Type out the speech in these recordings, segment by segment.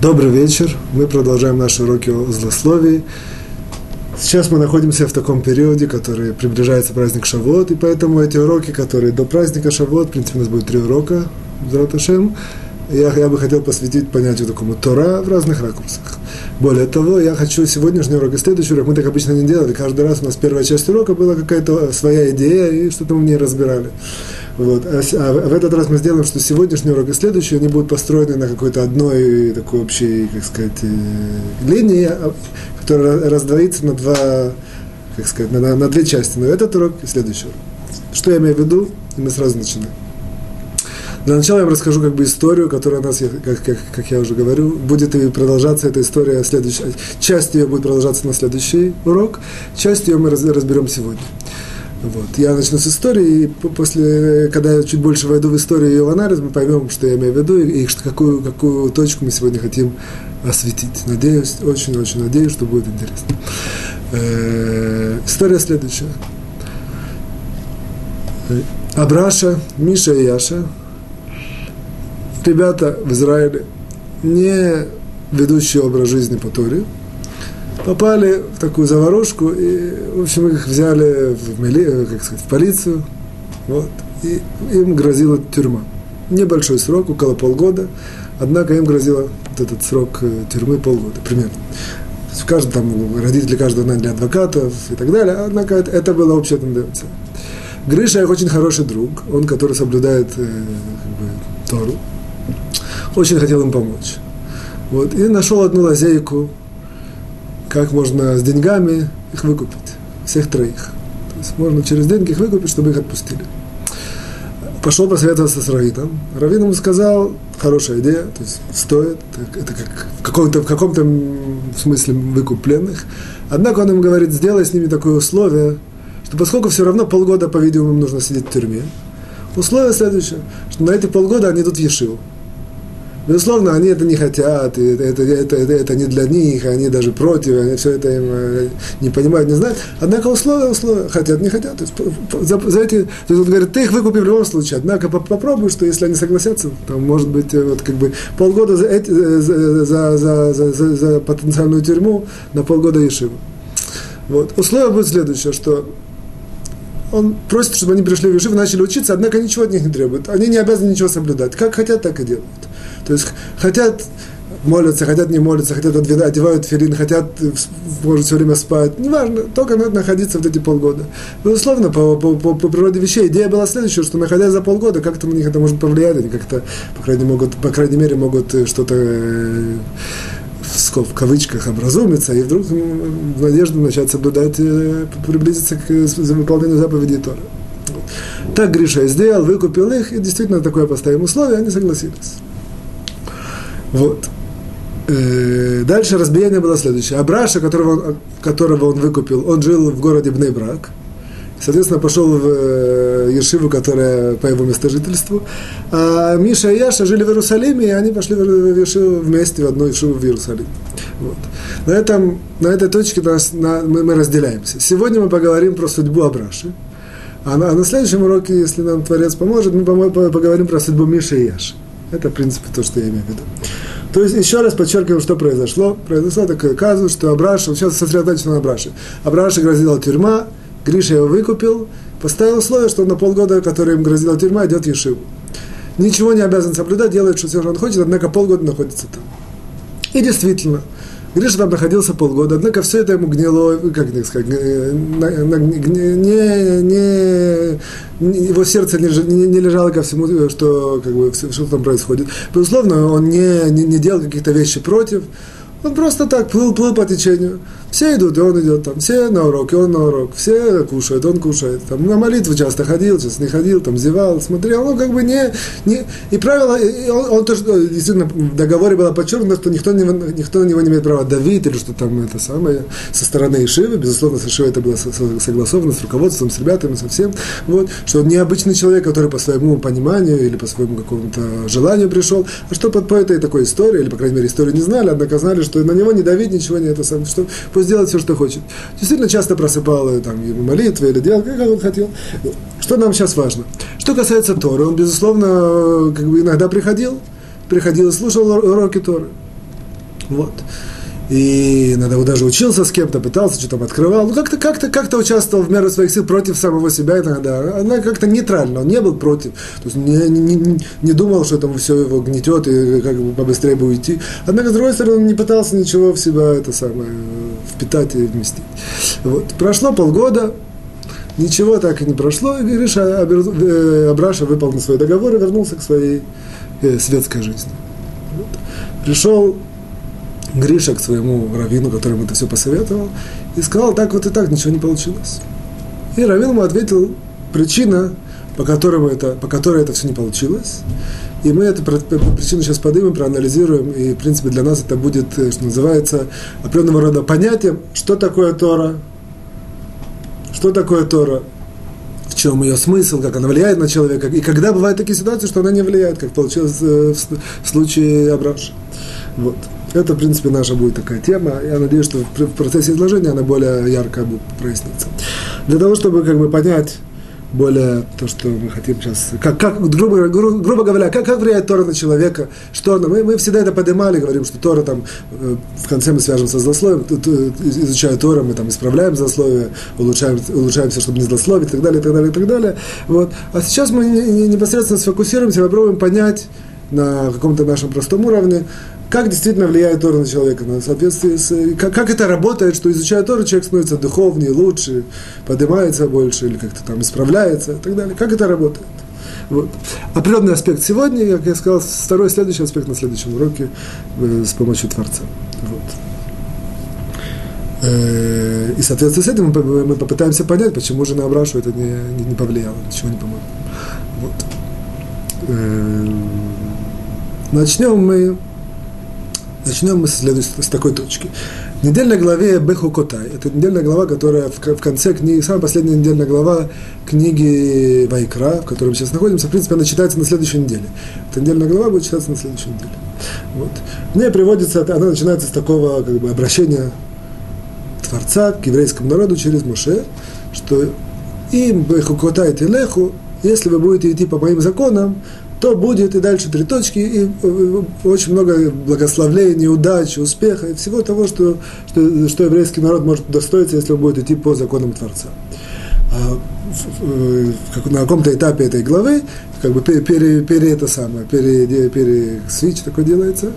Добрый вечер. Мы продолжаем наши уроки о злословии. Сейчас мы находимся в таком периоде, который приближается праздник Шавот, и поэтому эти уроки, которые до праздника Шавот, в принципе, у нас будет три урока, Зраташем, я, я бы хотел посвятить понятию такому Тора в разных ракурсах. Более того, я хочу сегодняшний урок и следующий урок, мы так обычно не делали, каждый раз у нас первая часть урока была какая-то своя идея, и что-то мы в ней разбирали. Вот. А, а в этот раз мы сделаем, что сегодняшний урок и следующий, они будут построены на какой-то одной такой общей, как сказать, э, линии, а, которая раздвоится на два, как сказать, на, на две части. Но этот урок и следующий урок. Что я имею в виду? И мы сразу начинаем. Для начала я вам расскажу как бы историю, которая у нас, как, как, как я уже говорю, будет и продолжаться эта история, следующая, часть ее будет продолжаться на следующий урок, часть ее мы разберем сегодня. Вот. Я начну с истории, и после, когда я чуть больше войду в историю и ее в анализ, мы поймем, что я имею в виду, и, и какую, какую точку мы сегодня хотим осветить. Надеюсь, очень-очень надеюсь, что будет интересно. Э, история следующая. Абраша, Миша и Яша, ребята в Израиле, не ведущие образ жизни по Торе, попали в такую заварушку, и, в общем, их взяли в, мили, как сказать, в полицию, вот, и им грозила тюрьма. Небольшой срок, около полгода, однако им грозило вот этот срок э, тюрьмы полгода, примерно. В каждом, там, родители каждого наняли адвокатов и так далее, однако это, это была общая тенденция. Гриша их очень хороший друг, он, который соблюдает э, как бы, Тору, очень хотел им помочь. Вот, и нашел одну лазейку, как можно с деньгами их выкупить, всех троих. То есть можно через деньги их выкупить, чтобы их отпустили. Пошел посоветоваться с Равином. Равин ему сказал, хорошая идея, то есть стоит, это как в каком-то, в каком-то смысле выкуп пленных. Однако он ему говорит, сделай с ними такое условие, что поскольку все равно полгода, по-видимому, им нужно сидеть в тюрьме, условие следующее, что на эти полгода они идут в Ешиву. Безусловно, они это не хотят, и это, это, это, это, не для них, они даже против, они все это им э, не понимают, не знают. Однако условия, условия, хотят, не хотят. То есть, за, за эти, то есть он говорит, ты их выкупи в любом случае, однако попробуй, что если они согласятся, то может быть э, вот как бы полгода за, эти, э, за, за, за, за, за, потенциальную тюрьму на полгода Ешиву. Вот. Условие будет следующее, что он просит, чтобы они пришли в Ешиву, начали учиться, однако ничего от них не требует. Они не обязаны ничего соблюдать. Как хотят, так и делают. То есть хотят молятся, хотят не молятся, хотят одевают филин, хотят, может, все время спать. Неважно, только надо находиться вот эти полгода. Безусловно, по, по, по, по природе вещей идея была следующая, что находясь за полгода, как-то на них это может повлиять, они как-то, по крайней, могут, по крайней мере, могут что-то э, в кавычках образумиться, и вдруг в начать соблюдать, э, приблизиться к выполнению заповедей Тора. Так Гриша сделал, выкупил их, и действительно такое поставим условие, они согласились. Вот. Э, дальше разбиение было следующее. Абраша, которого которого он выкупил, он жил в городе Бнейбрак. Соответственно, пошел в э, Ешиву, которая по его местожительству. А Миша и Яша жили в Иерусалиме, и они пошли в Ешиву вместе в одну Ешиву в Иерусалим. Вот. На, этом, на этой точке нас, на, мы, мы разделяемся. Сегодня мы поговорим про судьбу Абраши. А на, а на следующем уроке, если нам Творец поможет, мы поговорим про судьбу Миши и Яши. Это, в принципе, то, что я имею в виду. То есть, еще раз подчеркиваем, что произошло. Произошло такое казус, что Абраша, сейчас сосредоточено на Абраше. Абраша грозила тюрьма, Гриша его выкупил, поставил условие, что на полгода, который им грозила тюрьма, идет в Ешиву. Ничего не обязан соблюдать, делает, что все, что он хочет, однако полгода находится там. И действительно, Гриша там находился полгода, однако все это ему гнило, как так сказать, не, не, не, его сердце не, не, не лежало ко всему, что, как бы, что там происходит. Безусловно, он не, не, не делал каких-то вещей против, он просто так плыл, плыл по течению. Все идут, и он идет там, все на урок, и он на урок, все кушают, он кушает. Там, на молитву часто ходил, часто не ходил, там зевал, смотрел, ну как бы не... не. И правило, и он, он тоже, действительно, в договоре было подчеркнуто, что никто, не, никто на него не имеет права давить, или что там это самое, со стороны Ишивы, безусловно, с Ишивой это было согласовано, с руководством, с ребятами, со всем, вот, что он необычный человек, который по своему пониманию или по своему какому-то желанию пришел, а что под по этой такой истории, или, по крайней мере, историю не знали, однако знали, что на него не давить, ничего не это самое, что пусть делает все, что хочет. Действительно, часто просыпал там, молитвы или делал, как он хотел. Что нам сейчас важно? Что касается Торы, он, безусловно, как бы иногда приходил, приходил и слушал уроки Торы. Вот. И иногда даже учился с кем-то, пытался, что там открывал. Ну, как-то, как-то, как-то участвовал в меру своих сил против самого себя иногда. Она как-то нейтрально, он не был против. То есть не, не, не, не думал, что там все его гнетет и как бы побыстрее бы уйти. Однако, с другой стороны, он не пытался ничего в себя это самое впитать и вместить. Вот. Прошло полгода, ничего так и не прошло, и Гриша э, Абраша выполнил свой договор и вернулся к своей э, светской жизни. Вот. Пришел Гриша к своему раввину, которому это все посоветовал, и сказал, так вот и так, ничего не получилось. И раввин ему ответил, причина, по, которому это, по которой это все не получилось, и мы эту причину сейчас поднимем, проанализируем, и, в принципе, для нас это будет, э, что называется, определенного рода понятием, что такое Тора, что такое Тора, в чем ее смысл, как она влияет на человека, и когда бывают такие ситуации, что она не влияет, как получилось э, в случае Абраша. Вот. Это, в принципе, наша будет такая тема. Я надеюсь, что в процессе изложения она более ярко будет проясниться. Для того, чтобы как бы понять более то, что мы хотим сейчас, как, как грубо, гру, грубо говоря, как, как влияет Тора на человека, что она, мы, мы всегда это поднимали, говорим, что Тора там, э, в конце мы свяжемся с злословием, изучая Тора, мы там исправляем злословие, улучшаем, улучшаемся, чтобы не злословить, и так далее, и так далее, и так далее. Вот. А сейчас мы непосредственно сфокусируемся, попробуем понять на каком-то нашем простом уровне, как действительно влияет Тора на человека, на соответствие с, как, как это работает, что изучая Тору, человек становится духовнее, лучше, поднимается больше, или как-то там исправляется и так далее. Как это работает? Вот. Определенный аспект сегодня, как я сказал, второй следующий аспект на следующем уроке э, с помощью Творца. Вот. Э, и, соответственно, с этим мы, мы попытаемся понять, почему же на Абрашу это не, не, не повлияло, ничего не поможет. Вот. Э, начнем мы Начнем мы с, с такой точки. В недельной главе Беху Котай, это недельная глава, которая в, в конце книги, самая последняя недельная глава книги Вайкра, в которой мы сейчас находимся, в принципе, она читается на следующей неделе. Эта недельная глава будет читаться на следующей неделе. Вот. В ней приводится, она начинается с такого как бы, обращения Творца к еврейскому народу через Моше, что им Беху Котай Телеху, если вы будете идти по моим законам, то будет и дальше три точки, и э, очень много благословлений, удачи, успеха и всего того, что, что, что еврейский народ может удостоиться, если он будет идти по законам Творца. А в, на каком-то этапе этой главы, как бы пере, пере, пере это самое, пере, пере свич такой делается,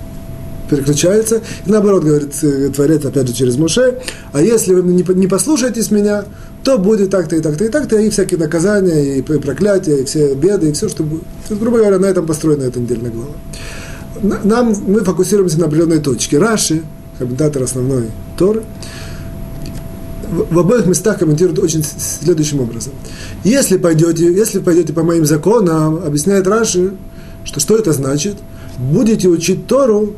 переключается, и наоборот, говорит э, Творец, опять же, через Моше, а если вы не, послушаетесь меня, то будет так-то и так-то и так-то, и всякие наказания, и проклятия, и все беды, и все, что будет. есть, грубо говоря, на этом построена эта недельная глава. Нам, мы фокусируемся на определенной точке. Раши, комментатор основной Торы, в, обоих местах комментирует очень следующим образом. Если пойдете, если пойдете по моим законам, объясняет Раши, что что это значит, будете учить Тору,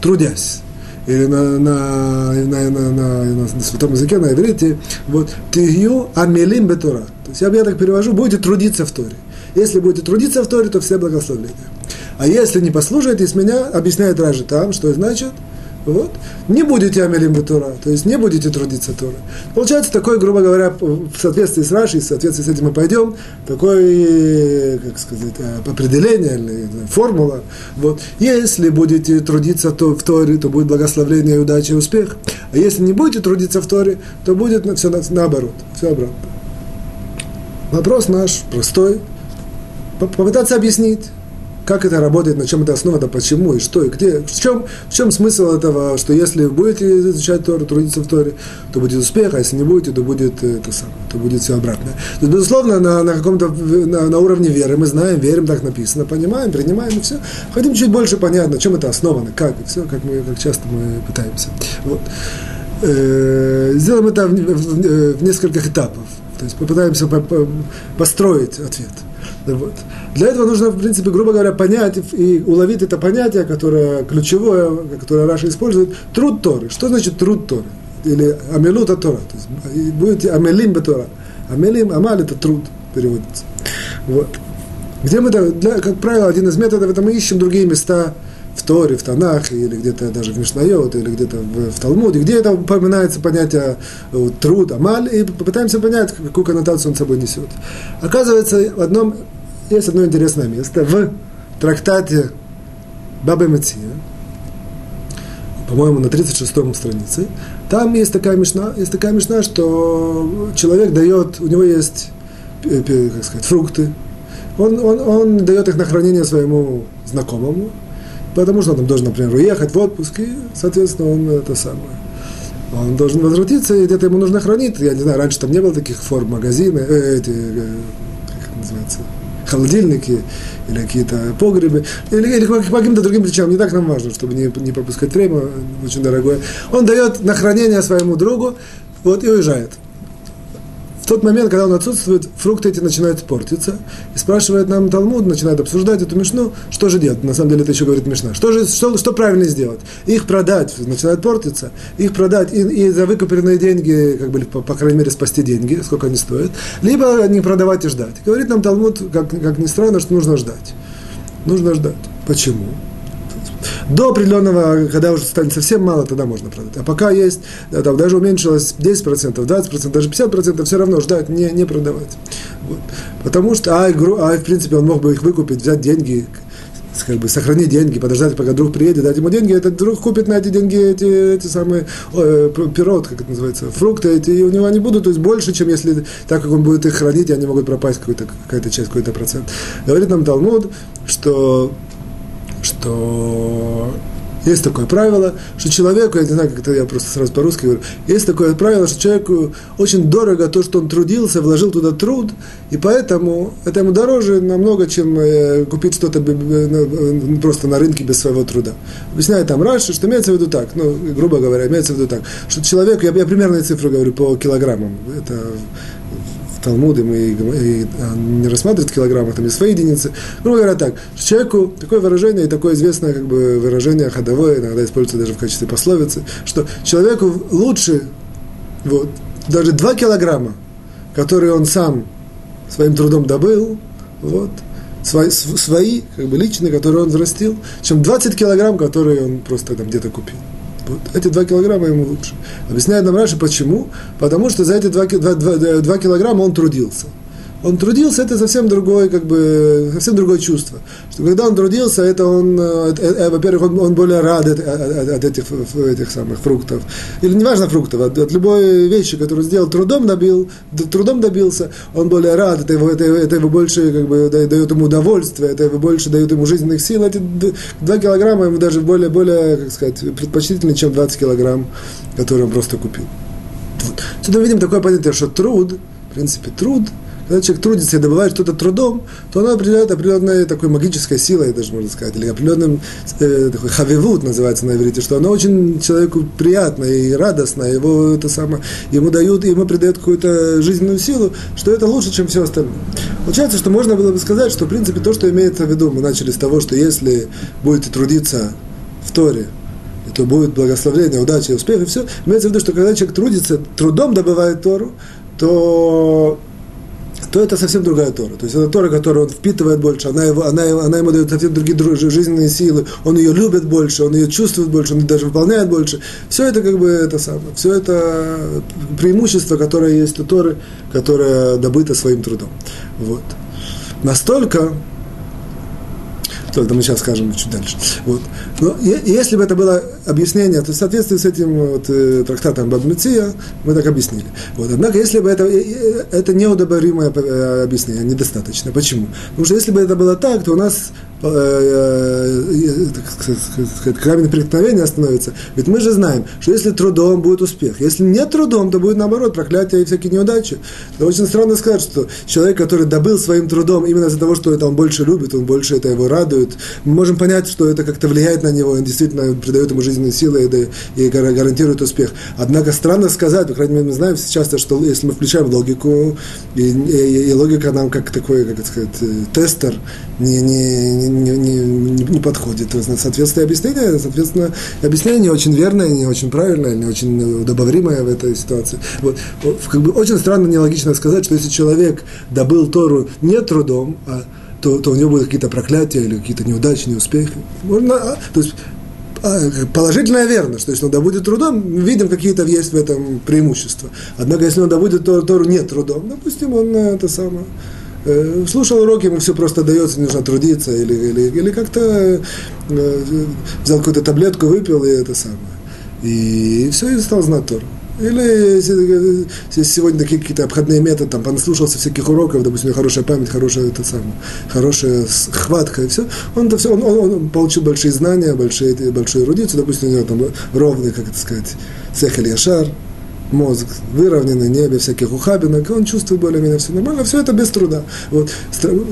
трудясь или на, на, на, на, на, на святом языке, на иврите, вот, тигью амелим бетура. То есть я, я так перевожу, будете трудиться в Торе. Если будете трудиться в Торе, то все благословления. А если не послушаетесь меня, объясняет Ражи там, что значит – вот. Не будете амелим Тора, то есть не будете трудиться Тора. Получается такой, грубо говоря, в соответствии с Рашей, в соответствии с этим мы пойдем, такое, как сказать, э, определение или формула. Вот. Если будете трудиться то, в Торе, то будет благословение, удача и успех. А если не будете трудиться в Торе, то будет все наоборот, все обратно. Вопрос наш простой. Попытаться объяснить как это работает, на чем это основано, почему и что, и где, в чем, в чем смысл этого, что если будете изучать Тору, трудиться в Торе, то будет успех, а если не будете, то будет э, это самое, то будет все обратное. То безусловно, на, на каком-то, на, на уровне веры мы знаем, верим, так написано, понимаем, принимаем и все. Хотим чуть больше понять, на чем это основано, как, и все, как, мы, как часто мы пытаемся. Вот. Э, сделаем это в, в, в нескольких этапов. То есть попытаемся по, по, построить ответ. Вот. Для этого нужно, в принципе, грубо говоря, понять и уловить это понятие, которое ключевое, которое Раша использует, труд Торы. Что значит труд Торы? Или амелута Тора. То есть будете амелим Тора. Амелим, амаль это труд переводится. Вот. Где мы, для, как правило, один из методов, это мы ищем другие места в Торе, в Танах, или где-то даже в Мишнайот, или где-то в, в Талмуде, где это упоминается понятие вот, труд, амаль, и попытаемся понять, какую коннотацию он собой несет. Оказывается, в одном есть одно интересное место в трактате Бабы Меция. по-моему, на 36-м странице, там есть такая мешна, есть такая мешна, что человек дает, у него есть, как сказать, фрукты, он, он, он дает их на хранение своему знакомому, потому что он там должен, например, уехать в отпуск, и, соответственно, он это самое. Он должен возвратиться, и где-то ему нужно хранить. Я не знаю, раньше там не было таких форм магазины, э, эти, э, как называется, холодильники или какие-то погребы, или, или по, каким-то другим причинам. Не так нам важно, чтобы не, не пропускать время, очень дорогое. Он дает на хранение своему другу, вот, и уезжает в тот момент, когда он отсутствует, фрукты эти начинают портиться. И спрашивает нам Талмуд, начинает обсуждать эту мешну, что же делать. На самом деле это еще говорит мешна. Что же, что, что правильно сделать? Их продать, начинают портиться, их продать и, и за выкупленные деньги, как бы, по, по крайней мере, спасти деньги, сколько они стоят, либо не продавать и ждать. Говорит нам Талмуд, как, как ни странно, что нужно ждать. Нужно ждать. Почему? До определенного, когда уже станет совсем мало, тогда можно продать. А пока есть, там, даже уменьшилось 10%, 20%, даже 50%, все равно ждать, не, не продавать. Вот. Потому что, а, а, в принципе, он мог бы их выкупить, взять деньги, как бы сохранить деньги, подождать, пока друг приедет, дать ему деньги, этот друг купит на эти деньги эти, эти самые э, пирот, как это называется, фрукты эти, и у него они будут, то есть больше, чем если, так как он будет их хранить, и они могут пропасть какая-то часть, какой-то процент. Говорит нам Талмуд, что что есть такое правило, что человеку, я не знаю, как это я просто сразу по-русски говорю, есть такое правило, что человеку очень дорого то, что он трудился, вложил туда труд, и поэтому это ему дороже намного, чем э, купить что-то просто на рынке без своего труда. Объясняет там раньше, что имеется в виду так, ну, грубо говоря, имеется в виду так, что человек, я, я примерные цифры говорю по килограммам, это Талмуды мы и, и, а, не рассматривают килограммы, там есть свои единицы. Грубо говоря так, человеку такое выражение и такое известное как бы, выражение ходовое, иногда используется даже в качестве пословицы, что человеку лучше вот, даже 2 килограмма, которые он сам своим трудом добыл, вот, свои, свои как бы личные, которые он взрастил, чем 20 килограмм, которые он просто там где-то купил. Эти два килограмма ему лучше. Объясняет нам Раши, почему? Потому что за эти два, два, два, два килограмма он трудился он трудился, это совсем другое, как бы, совсем другое чувство. Что когда он трудился, это он, э, э, э, во-первых, он, он более рад от, от, от этих, этих самых фруктов. Или неважно фруктов, от, от любой вещи, которую сделал, трудом добил, трудом добился, он более рад, это его, это, это его больше как бы, дает ему удовольствие, это его больше дает ему жизненных сил. Эти два килограмма ему даже более, более, как сказать, предпочтительнее, чем 20 килограмм, которые он просто купил. Вот. Сюда видим такое понятие, что труд, в принципе, труд – когда человек трудится и добывает что-то трудом, то оно определяет определенной такой магической силой, даже можно сказать, или определенным э, такой хавивут называется на иврите, что оно очень человеку приятно и радостно, его это самое, ему дают, ему придает какую-то жизненную силу, что это лучше, чем все остальное. Получается, что можно было бы сказать, что в принципе то, что имеется в виду, мы начали с того, что если будете трудиться в Торе, то будет благословение, удача и успех, и все. Имеется в виду, что когда человек трудится, трудом добывает Тору, то то это совсем другая Тора. То есть это Тора, которую он впитывает больше, она, его, она, она ему дает совсем другие жизненные силы, он ее любит больше, он ее чувствует больше, он ее даже выполняет больше. Все это как бы это самое, все это преимущество, которое есть у Торы, которое добыто своим трудом. Вот. Настолько, только мы сейчас скажем чуть дальше. Вот. Но если бы это было объяснение, то в соответствии с этим вот, э, трактатом Бабмеция мы так объяснили. Вот. Однако, если бы это, э, э, это неудобоваримое объяснение, недостаточно. Почему? Потому что если бы это было так, то у нас камень преткновения становится. Ведь мы же знаем, что если трудом будет успех, если нет трудом, то будет наоборот проклятие и всякие неудачи. Но очень странно сказать, что человек, который добыл своим трудом именно из-за того, что это он больше любит, он больше это его радует, мы можем понять, что это как-то влияет на него, он действительно придает ему жизненные силы и, и гарантирует успех. Однако странно сказать, по крайней мере, мы знаем часто, что если мы включаем логику, и, и, и логика нам как такой, как это сказать, э, тестер, не, не, не, не, не подходит. Соответственно, объяснение, соответственно, объяснение не очень верное, не очень правильное, не очень удобоваримое в этой ситуации. Вот, как бы очень странно, нелогично сказать, что если человек добыл Тору не трудом, а то, то у него будут какие-то проклятия или какие-то неудачи, неуспехи. Можно, а, то есть а, положительно верно, что если он добудет трудом, видим, какие-то есть в этом преимущества. Однако, если он добудет Тору не трудом, допустим, он э, это самое, э, слушал уроки, ему все просто дается, не нужно трудиться, или, или, или как-то э, взял какую-то таблетку, выпил, и это самое. И все, и стал знать Тору. Или если сегодня такие какие-то обходные методы, там, наслушался всяких уроков, допустим, хорошая память, хорошая, это самое, хорошая хватка, и все, он, это все он, он, он получил большие знания, большие, большую эрудицию, допустим, у него там ровный, как это сказать, цехель яшар, мозг выровненный, не без всяких ухабинок, он чувствует более-менее все нормально, все это без труда. Вот.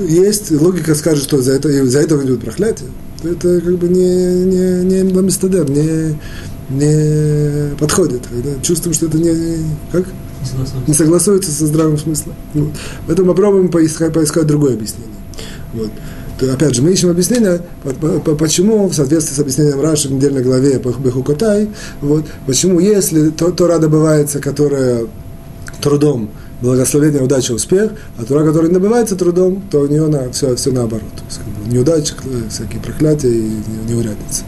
Есть, логика скажет, что за это, за это идет проклятие. Это как бы не, не, не, не, не, не подходит. Чувствуем, что это не, как? не согласуется со здравым смыслом. Вот. Поэтому попробуем поискать, поискать другое объяснение. Вот. То, опять же, мы ищем объяснение, почему, в соответствии с объяснением Раши в недельной главе Бехукотай, вот, почему, если то, Тора добывается, которая трудом, благословение, удача, успех, а Тора, которая добывается трудом, то у нее на, все, все наоборот. То неудача, всякие проклятия и неурядицы.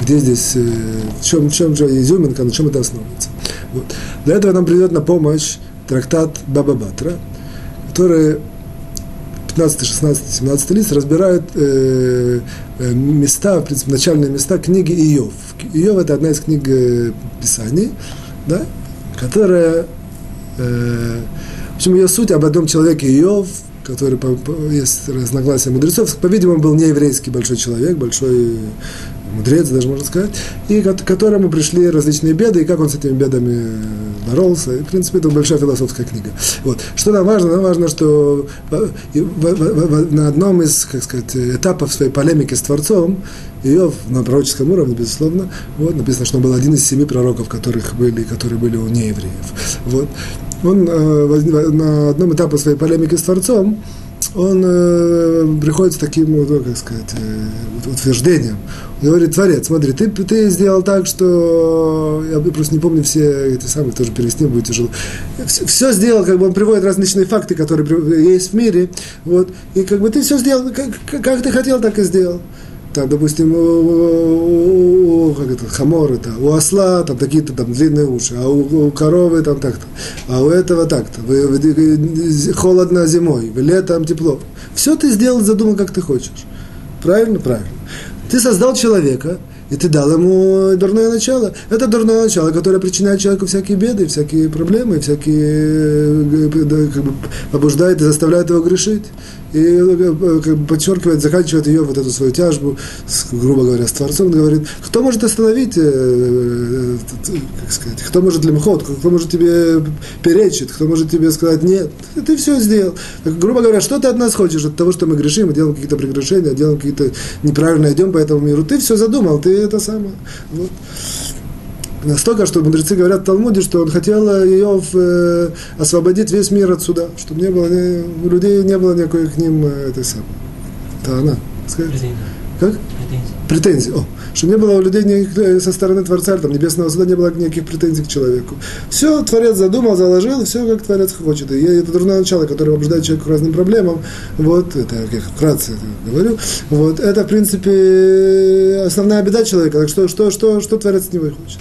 Где здесь, э, в чем, в чем же изюминка, на чем это основывается. Вот. Для этого нам придет на помощь трактат Баба Батра, который 15, 16, 17 лист разбирают э, э, места, в принципе, начальные места книги Иов. Иов – это одна из книг э, Писаний, да, которая, э, в общем, ее суть об одном человеке Иов, который, по, по, есть разногласия мудрецов, по-видимому, был нееврейский большой человек, большой мудрец, даже можно сказать, и к которому пришли различные беды, и как он с этими бедами боролся. И, в принципе, это большая философская книга. Вот. Что нам важно? Нам важно, что на одном из, как сказать, этапов своей полемики с Творцом, ее на пророческом уровне, безусловно, вот, написано, что он был один из семи пророков, которых были, которые были у неевреев. Вот. Он э, на одном этапе своей полемики с Творцом он э, приходит с таким, вот, как сказать, э, утверждением. Он говорит, Творец, смотри, ты, ты сделал так, что, я просто не помню все эти самые, тоже перевести будет тяжело. Все, все сделал, как бы он приводит различные факты, которые есть в мире, вот, и как бы ты все сделал, как, как ты хотел, так и сделал там, допустим, у, у, как это, хамор это, у осла там такие-то там длинные уши, а у, у коровы там так-то, а у этого так-то, вы, вы, холодно зимой, летом тепло. Все ты сделал, задумал, как ты хочешь. Правильно? Правильно. Ты создал человека, и ты дал ему дурное начало. Это дурное начало, которое причиняет человеку всякие беды, всякие проблемы, всякие, как бы, побуждает и заставляет его грешить. И э, как бы, подчеркивает, заканчивает ее вот эту свою тяжбу, с, грубо говоря, с Творцом, говорит, кто может остановить, э, э, как сказать, кто может лимхот, кто может тебе перечить, кто может тебе сказать нет, ты все сделал. Так, грубо говоря, что ты от нас хочешь, от того, что мы грешим, мы делаем какие-то прегрешения, делаем какие-то неправильно идем по этому миру, ты все задумал, ты это самое. Вот. Настолько, что мудрецы говорят в Талмуде, что он хотел ее э, освободить весь мир отсюда, чтобы не было, не, у людей не было никакой к ним э, этой самой. Это она. Претензии. Как? Претензии. Претензии. О, чтобы не было у людей никаких, э, со стороны Творца, там, Небесного Суда, не было никаких претензий к человеку. Все Творец задумал, заложил, все как Творец хочет. И это дурное начало, которое побуждает человека к разным проблемам. Вот, это я вкратце говорю. Вот, это, в принципе, основная беда человека. Так что, что, что, что Творец от него хочет.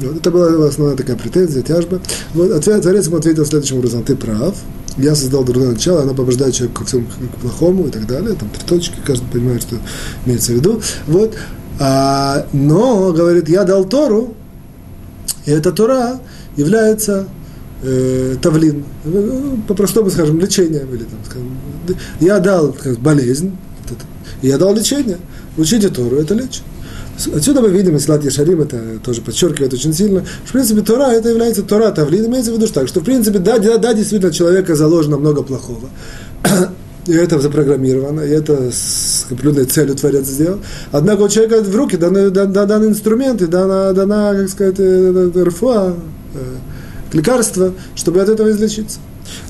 Вот, это была основная такая претензия, тяжба. Вот, ответ, Творец ему ответил следующим образом, ты прав, я создал дурное начало, оно побуждает человека ко всему к плохому и так далее, там три точки, каждый понимает, что имеется в виду. Вот, а, но, говорит, я дал Тору, и эта Тора является э, тавлин, по-простому скажем, лечением, или там, скажем, я дал как, болезнь, я дал лечение, учите Тору, это лечит. Отсюда мы видим, Ислат Ешарим это тоже подчеркивает очень сильно, что, в принципе, Тора это является Тора Тавлин, имеется в виду, что, так, что в принципе, да, да, да, действительно, человека заложено много плохого. И это запрограммировано, и это с определенной целью Творец сделал. Однако у человека в руки даны, дан, дан, дан инструменты, дана, дана, как сказать, э, э, РФА, э, лекарство, чтобы от этого излечиться.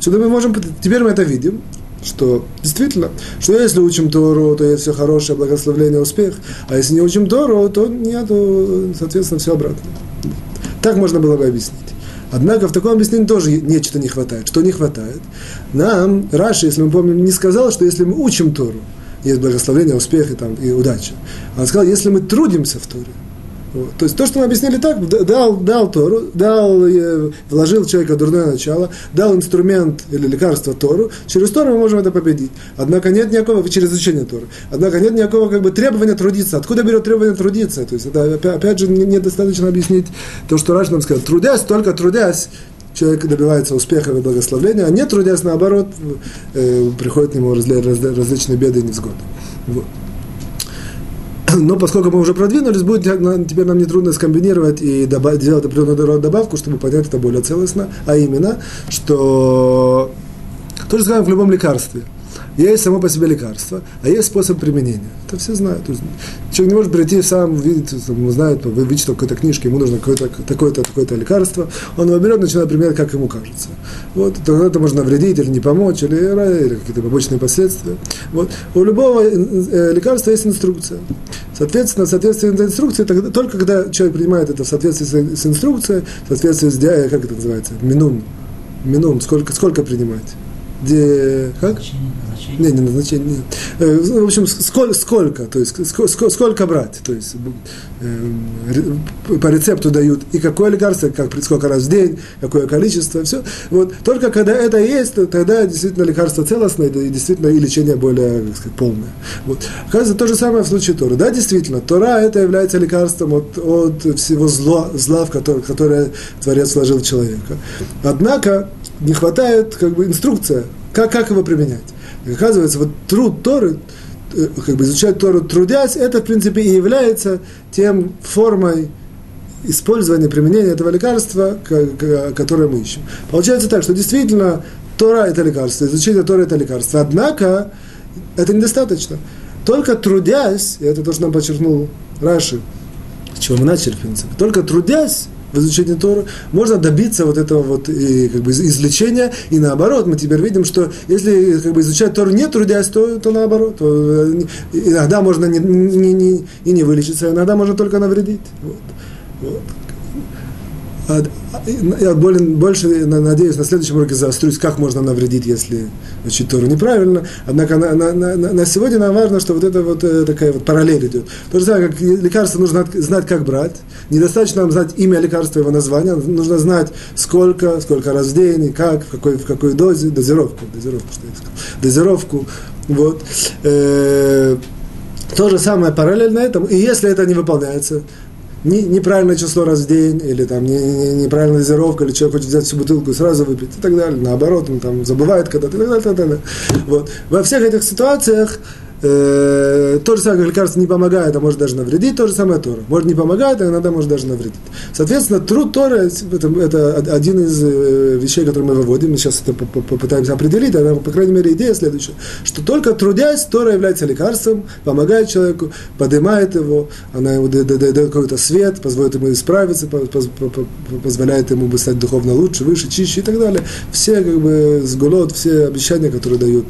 Сюда мы можем, теперь мы это видим, что действительно, что если учим Тору, то есть все хорошее, благословление, успех, а если не учим Тору, то нету, соответственно, все обратно. Так можно было бы объяснить. Однако в таком объяснении тоже нечто не хватает. Что не хватает? Нам, Раши, если мы помним, не сказал, что если мы учим Тору, есть благословение, успех и, там, и удача. Он сказал, если мы трудимся в Торе. То есть то, что мы объяснили так, дал, дал Тору, дал, э, вложил человека дурное начало, дал инструмент или лекарство Тору, через Тору мы можем это победить. Однако нет никакого, через изучение Торы, однако нет никакого как бы требования трудиться. Откуда берет требование трудиться? То есть это опять же недостаточно объяснить то, что Раш нам сказал. Трудясь, только трудясь, человек добивается успеха и благословения, а не трудясь, наоборот, э, приходят к нему различные беды и невзгоды. Вот. Но поскольку мы уже продвинулись, будет теперь нам нетрудно скомбинировать и добавить, сделать определенную добавку, чтобы понять это более целостно, а именно, что то же самое в любом лекарстве – есть само по себе лекарство, а есть способ применения. Это все знают. Человек не может прийти сам, видит, там, знает, вычитал какой-то книжке, ему нужно какое-то такое-то такое лекарство, он его берет, начинает применять, как ему кажется. Вот, тогда это можно навредить или не помочь, или, или какие-то побочные последствия. Вот. У любого э, лекарства есть инструкция. Соответственно, в соответствии с инструкцией, только когда человек принимает это в соответствии с, инструкцией, в соответствии с, как это называется, минум, минум, сколько, сколько принимать? Где, как? Не, не назначение. Не. Э, в общем, сколько, сколько, то есть сколько, сколько брать, то есть э, по рецепту дают и какое лекарство, как сколько раз в день, какое количество, все. Вот только когда это есть, тогда действительно лекарство целостное и действительно и лечение более сказать, полное. Вот. Оказывается, то же самое в случае Тора. Да, действительно, Тора это является лекарством от, от всего зла, зла в которое, которое Творец вложил в человека. Однако не хватает как бы инструкция, как, как его применять. И оказывается, вот труд Торы, э, как бы изучать Тору трудясь, это, в принципе, и является тем формой использования, применения этого лекарства, которое мы ищем. Получается так, что действительно Тора – это лекарство, изучение Тора – это лекарство. Однако это недостаточно. Только трудясь, и это то, что нам подчеркнул Раши, с чего мы начали, в принципе, только трудясь, в изучении Торы, можно добиться вот этого вот и, как бы, излечения, и наоборот, мы теперь видим, что если как бы, изучать Тору не трудясь, то, то наоборот, то, э, иногда можно не, не, не, и не вылечиться, иногда можно только навредить. Вот. Вот. А, я больше надеюсь, на следующем уроке заострюсь, как можно навредить, если учить Тору неправильно. Однако на, на, на, на сегодня нам важно, что вот это вот э, такая вот параллель идет. То же самое, как лекарство нужно знать, как брать. Недостаточно нам знать имя лекарства, его название. Нужно знать, сколько, сколько раз в день, как, в какой, в какой дозе, дозировку, дозировку, что я сказал, дозировку. Вот. Э, то же самое параллельно этому. И если это не выполняется, не, неправильное число раз в день, или там не, не, неправильная дозировка, или человек хочет взять всю бутылку и сразу выпить, и так далее. Наоборот, он там забывает когда-то, и так далее, и так далее. Вот. Во всех этих ситуациях Э, то же самое, лекарство не помогает, а может даже навредить, то же самое Тора. Может не помогает, а иногда может даже навредить. Соответственно, труд Тора это, это один из э, вещей, которые мы выводим. Мы сейчас это попытаемся определить, а, по крайней мере, идея следующая, что только трудясь, Тора является лекарством, помогает человеку, поднимает его, она ему дает какой-то свет, позволяет ему исправиться, позволяет ему стать духовно лучше, выше, чище и так далее. Все как бы сгулот, все обещания, которые дают.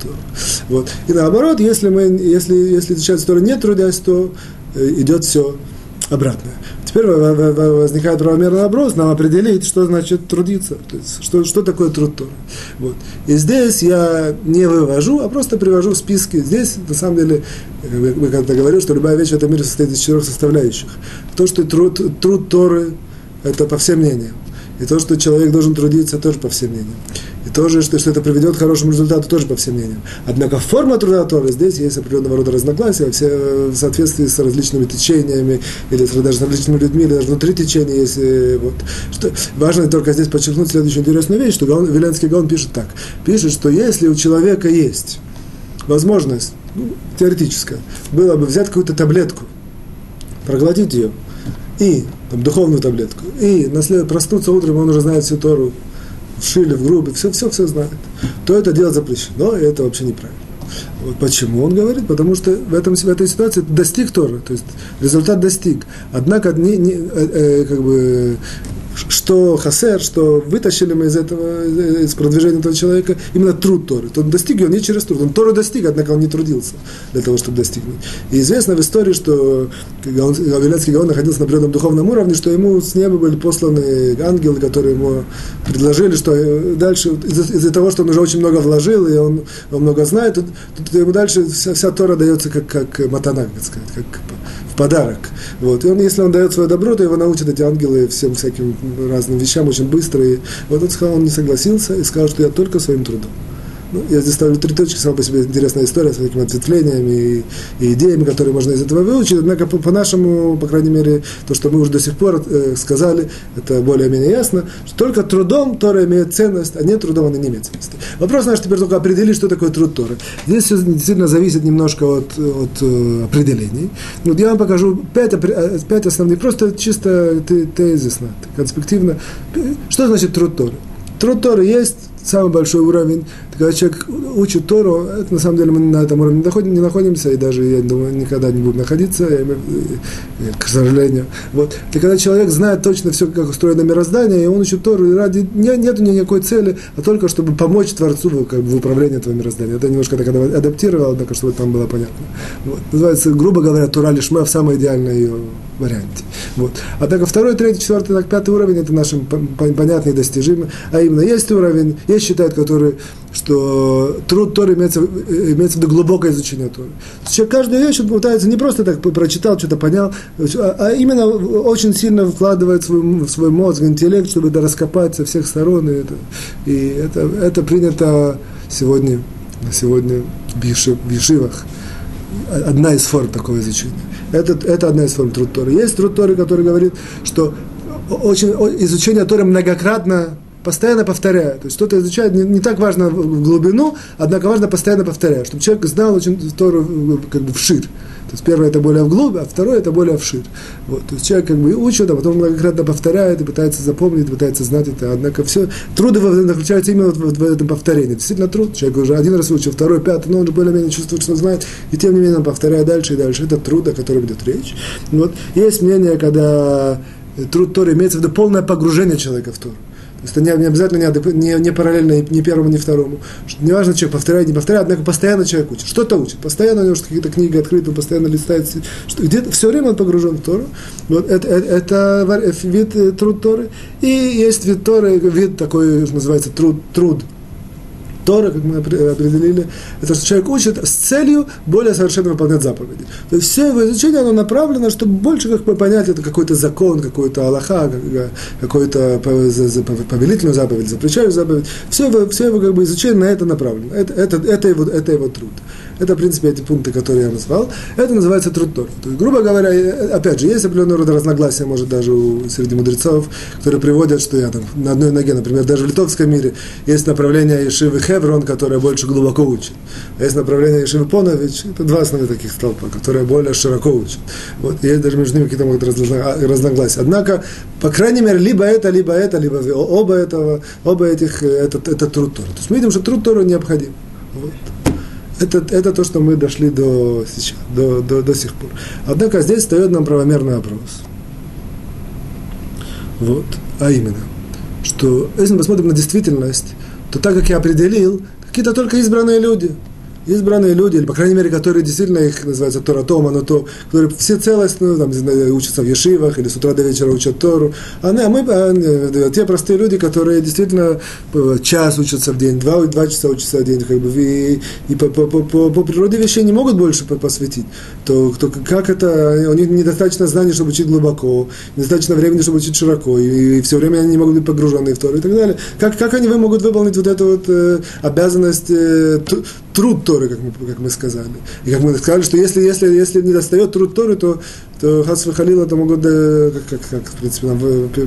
Вот. И наоборот, если мы если, если изучать Тору не трудясь, то э, идет все обратно. Теперь возникает правомерный вопрос, нам определить, что значит трудиться, то есть, что, что такое труд Торы. Вот. И здесь я не вывожу, а просто привожу списки. Здесь, на самом деле, мы когда говорю, что любая вещь в этом мире состоит из четырех составляющих. То, что труд, труд Торы, это по всем мнениям. И то, что человек должен трудиться, тоже по всем мнениям. И тоже, что, что это приведет к хорошему результату, тоже по всем мнениям. Однако форма труда Торы, здесь есть определенного рода разногласия, все в соответствии с различными течениями, или даже с различными людьми, или даже внутри течения есть. Э, вот. Что, важно только здесь подчеркнуть следующую интересную вещь, что Гаон, Виленский Гаон пишет так. Пишет, что если у человека есть возможность, ну, теоретическая, было бы взять какую-то таблетку, проглотить ее, и там, духовную таблетку, и наслед... проснуться утром, он уже знает всю Тору, в шиле, в грубе, все, все, все знает, то это делать запрещено, и это вообще неправильно. Вот почему он говорит? Потому что в, этом, в этой ситуации достиг Тора, то есть результат достиг. Однако не, не, э, э, как бы, что хасер, что вытащили мы из этого, из продвижения этого человека, именно труд Торы. Он достиг его не через труд. Он Тору достиг, однако он не трудился для того, чтобы достигнуть. И известно в истории, что Вавилянский Гаон находился на определенном духовном уровне, что ему с неба были посланы ангелы, которые ему предложили, что дальше, из-за, из того, что он уже очень много вложил, и он, он много знает, то, то ему дальше вся, вся Тора дается как, как матана, как сказать, как в подарок. Вот. И он, если он дает свое добро, то его научат эти ангелы всем всяким разным вещам очень быстро. И вот он сказал, он не согласился и сказал, что я только своим трудом. Ну, я здесь ставлю три точки, сама по себе интересная история с такими ответвлениями и, и идеями, которые можно из этого выучить. Однако, по, по нашему, по крайней мере, то, что мы уже до сих пор э, сказали, это более-менее ясно, что только трудом Тора имеет ценность, а не трудом она не имеет ценности. Вопрос наш теперь только определить, что такое труд Торы. Здесь все действительно зависит немножко от, от э, определений. Вот я вам покажу пять, э, пять основных, просто чисто тезисно, конспективно. Что значит труд Торы? Труд Торы есть самый большой уровень. Когда человек учит Тору, это на самом деле мы на этом уровне не, находим, не находимся, и даже, я думаю, никогда не будем находиться, я к сожалению. Вот. И когда человек знает точно все, как устроено мироздание, и он учит Тору, и ради, не, нет никакой цели, а только чтобы помочь Творцу как бы, в управлении этого мироздания. Это немножко так адаптировал, однако, чтобы там было понятно. Вот. Называется, грубо говоря, Тура Лишма в самой идеальной ее варианте. Вот. Однако второй, третий, четвертый, так, пятый уровень, это нашим понятный и достижимый. А именно, есть уровень, есть считают, который, что труд Торы имеется, имеется в виду глубокое изучение Торы. Человек каждую вещь пытается не просто так прочитал, что-то понял, а, именно очень сильно вкладывает свой, в свой мозг, интеллект, чтобы это раскопать со всех сторон. И это, и это, это принято сегодня, сегодня в, в Ешивах. Одна из форм такого изучения. Это, это одна из форм труд Торы. Есть труд Торы, который говорит, что очень, изучение Торы многократно постоянно повторяя. То есть кто-то изучает, не, не так важно в глубину, однако важно постоянно повторяя, чтобы человек знал очень Тору как бы вширь. То есть первое это более вглубь, а второе это более вширь. Вот. То есть человек как бы учит, а потом многократно повторяет и пытается запомнить, пытается знать это. Однако все труды заключаются именно вот в этом повторении. Действительно труд. Человек уже один раз учил, второй, пятый, но он уже более-менее чувствует, что знает, и тем не менее он повторяет дальше и дальше. Это труд, о котором идет речь. Вот. Есть мнение, когда труд Торы имеется в виду полное погружение человека в Тору. Это не, не обязательно не, не, не параллельно ни первому, ни второму. Что, не важно, человек повторяет, не повторяет, однако постоянно человек учит. Что-то учит. Постоянно у него какие-то книги открыты, он постоянно листает. Что, где-то все время он погружен в Тору. Вот это, это, это вид э, труд Торы. И есть вид Торы, вид такой, называется труд, труд Тора, как мы определили, это что человек учит с целью более совершенно выполнять заповеди. То есть все его изучение, оно направлено, чтобы больше как бы понять, это какой-то закон, какой-то Аллаха, какой-то повелительную заповедь, запрещающую заповедь. Все его, все его как бы изучение на это направлено. Это, это, это, его, это его труд. Это, в принципе, эти пункты, которые я назвал. Это называется труд Тора. То есть, грубо говоря, опять же, есть определенного рода разногласия, может, даже у, среди мудрецов, которые приводят, что я там на одной ноге, например, даже в литовском мире есть направление Ешивы Хеврон, которое больше глубоко учит. А есть направление Ешивы Понович, это два основных таких столпа, которые более широко учат. Вот, есть даже между ними какие-то могут разногласия. Однако, по крайней мере, либо это, либо это, либо оба этого, оба этих, это, это труд Тора. То есть мы видим, что труд Тора необходим. Вот. Это, это то, что мы дошли до, сейчас, до, до, до сих пор. Однако здесь встает нам правомерный вопрос. Вот, а именно, что если мы посмотрим на действительность, то так как я определил, какие-то только избранные люди – избранные люди, по крайней мере, которые действительно их называются Торатома, но то, которые все целостно там, учатся в Ешивах или с утра до вечера учат Тору. А, мы, а мы, а, те простые люди, которые действительно э, час учатся в день, два, два часа учатся в день, как бы, и, и по, по, по, по природе вещей не могут больше посвятить, то, то как это, у них недостаточно знаний, чтобы учить глубоко, недостаточно времени, чтобы учить широко, и, и все время они не могут быть погружены в Тору и так далее. Как, как они вы могут выполнить вот эту вот э, обязанность, э, труд Торы, как мы, как мы сказали. И как мы сказали, что если, если, если не достает труд Торы, то, то Хас Халил это могут, как, как, как, в принципе, нам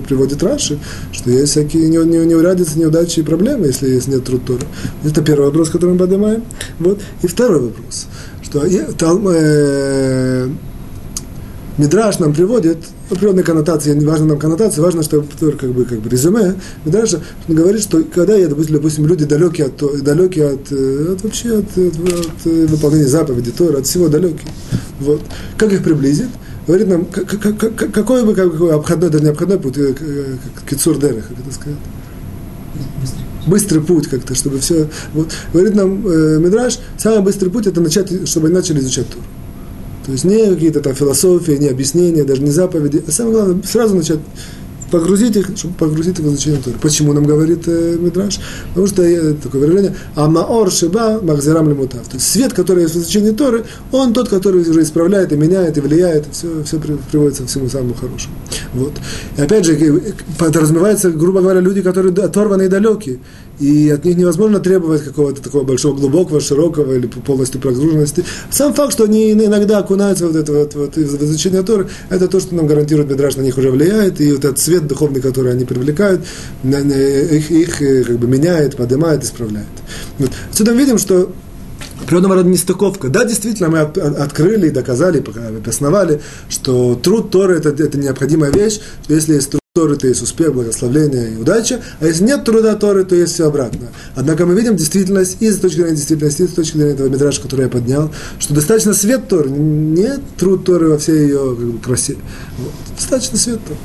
приводит Раши, что есть всякие не, не, неурядицы, неудачи и проблемы, если, если нет труд Торы. Это первый вопрос, который мы поднимаем. Вот. И второй вопрос, что э, Мидраш нам приводит определенные коннотации, не важно нам коннотации, важно, что как бы, как бы резюме. Мидраш говорит, что когда я, допустим, допустим люди далекие от, далекие от, э, от вообще от, от, от э, выполнения заповеди, Тора, от всего далекие. Вот. Как их приблизит? Говорит нам, какой бы какой обходной, даже не обходной путь, э, кицур дерech, как это сказать? быстрый путь как-то, чтобы все... Вот. Говорит нам э, Мидраш, самый быстрый путь это начать, чтобы они начали изучать Туру. То есть не какие-то там философии, не объяснения, даже не заповеди, а самое главное, сразу начать погрузить их, чтобы погрузить их в изучение Торы. Почему нам говорит э, Мидраш? Потому что э, такое выражение «Амаор шиба махзирам лимутав». То есть свет, который есть в изучении Торы, он тот, который уже исправляет и меняет, и влияет, и все, все приводится к всему самому хорошему. Вот. И опять же, э, подразумевается, грубо говоря, люди, которые оторваны и далекие и от них невозможно требовать какого-то такого большого, глубокого, широкого или полностью прогруженности. Сам факт, что они иногда окунаются в это вот, вот, в изучение Торы, это то, что нам гарантирует Медраж, на них уже влияет, и вот этот свет духовный, который они привлекают, их, их э, как бы меняет, поднимает, исправляет. Вот. Отсюда мы видим, что определенного рода нестыковка. Да, действительно, мы открыли и доказали, обосновали, что труд Торы это, это необходимая вещь, что если есть труд Торы, то есть успех, благословление и удача, а если нет труда Торы, то есть все обратно. Однако мы видим действительность и с точки зрения действительности, и с точки зрения этого мидраша, который я поднял, что достаточно свет Торы, нет труд Торы во всей ее как бы, красе. Вот. Достаточно свет Торы.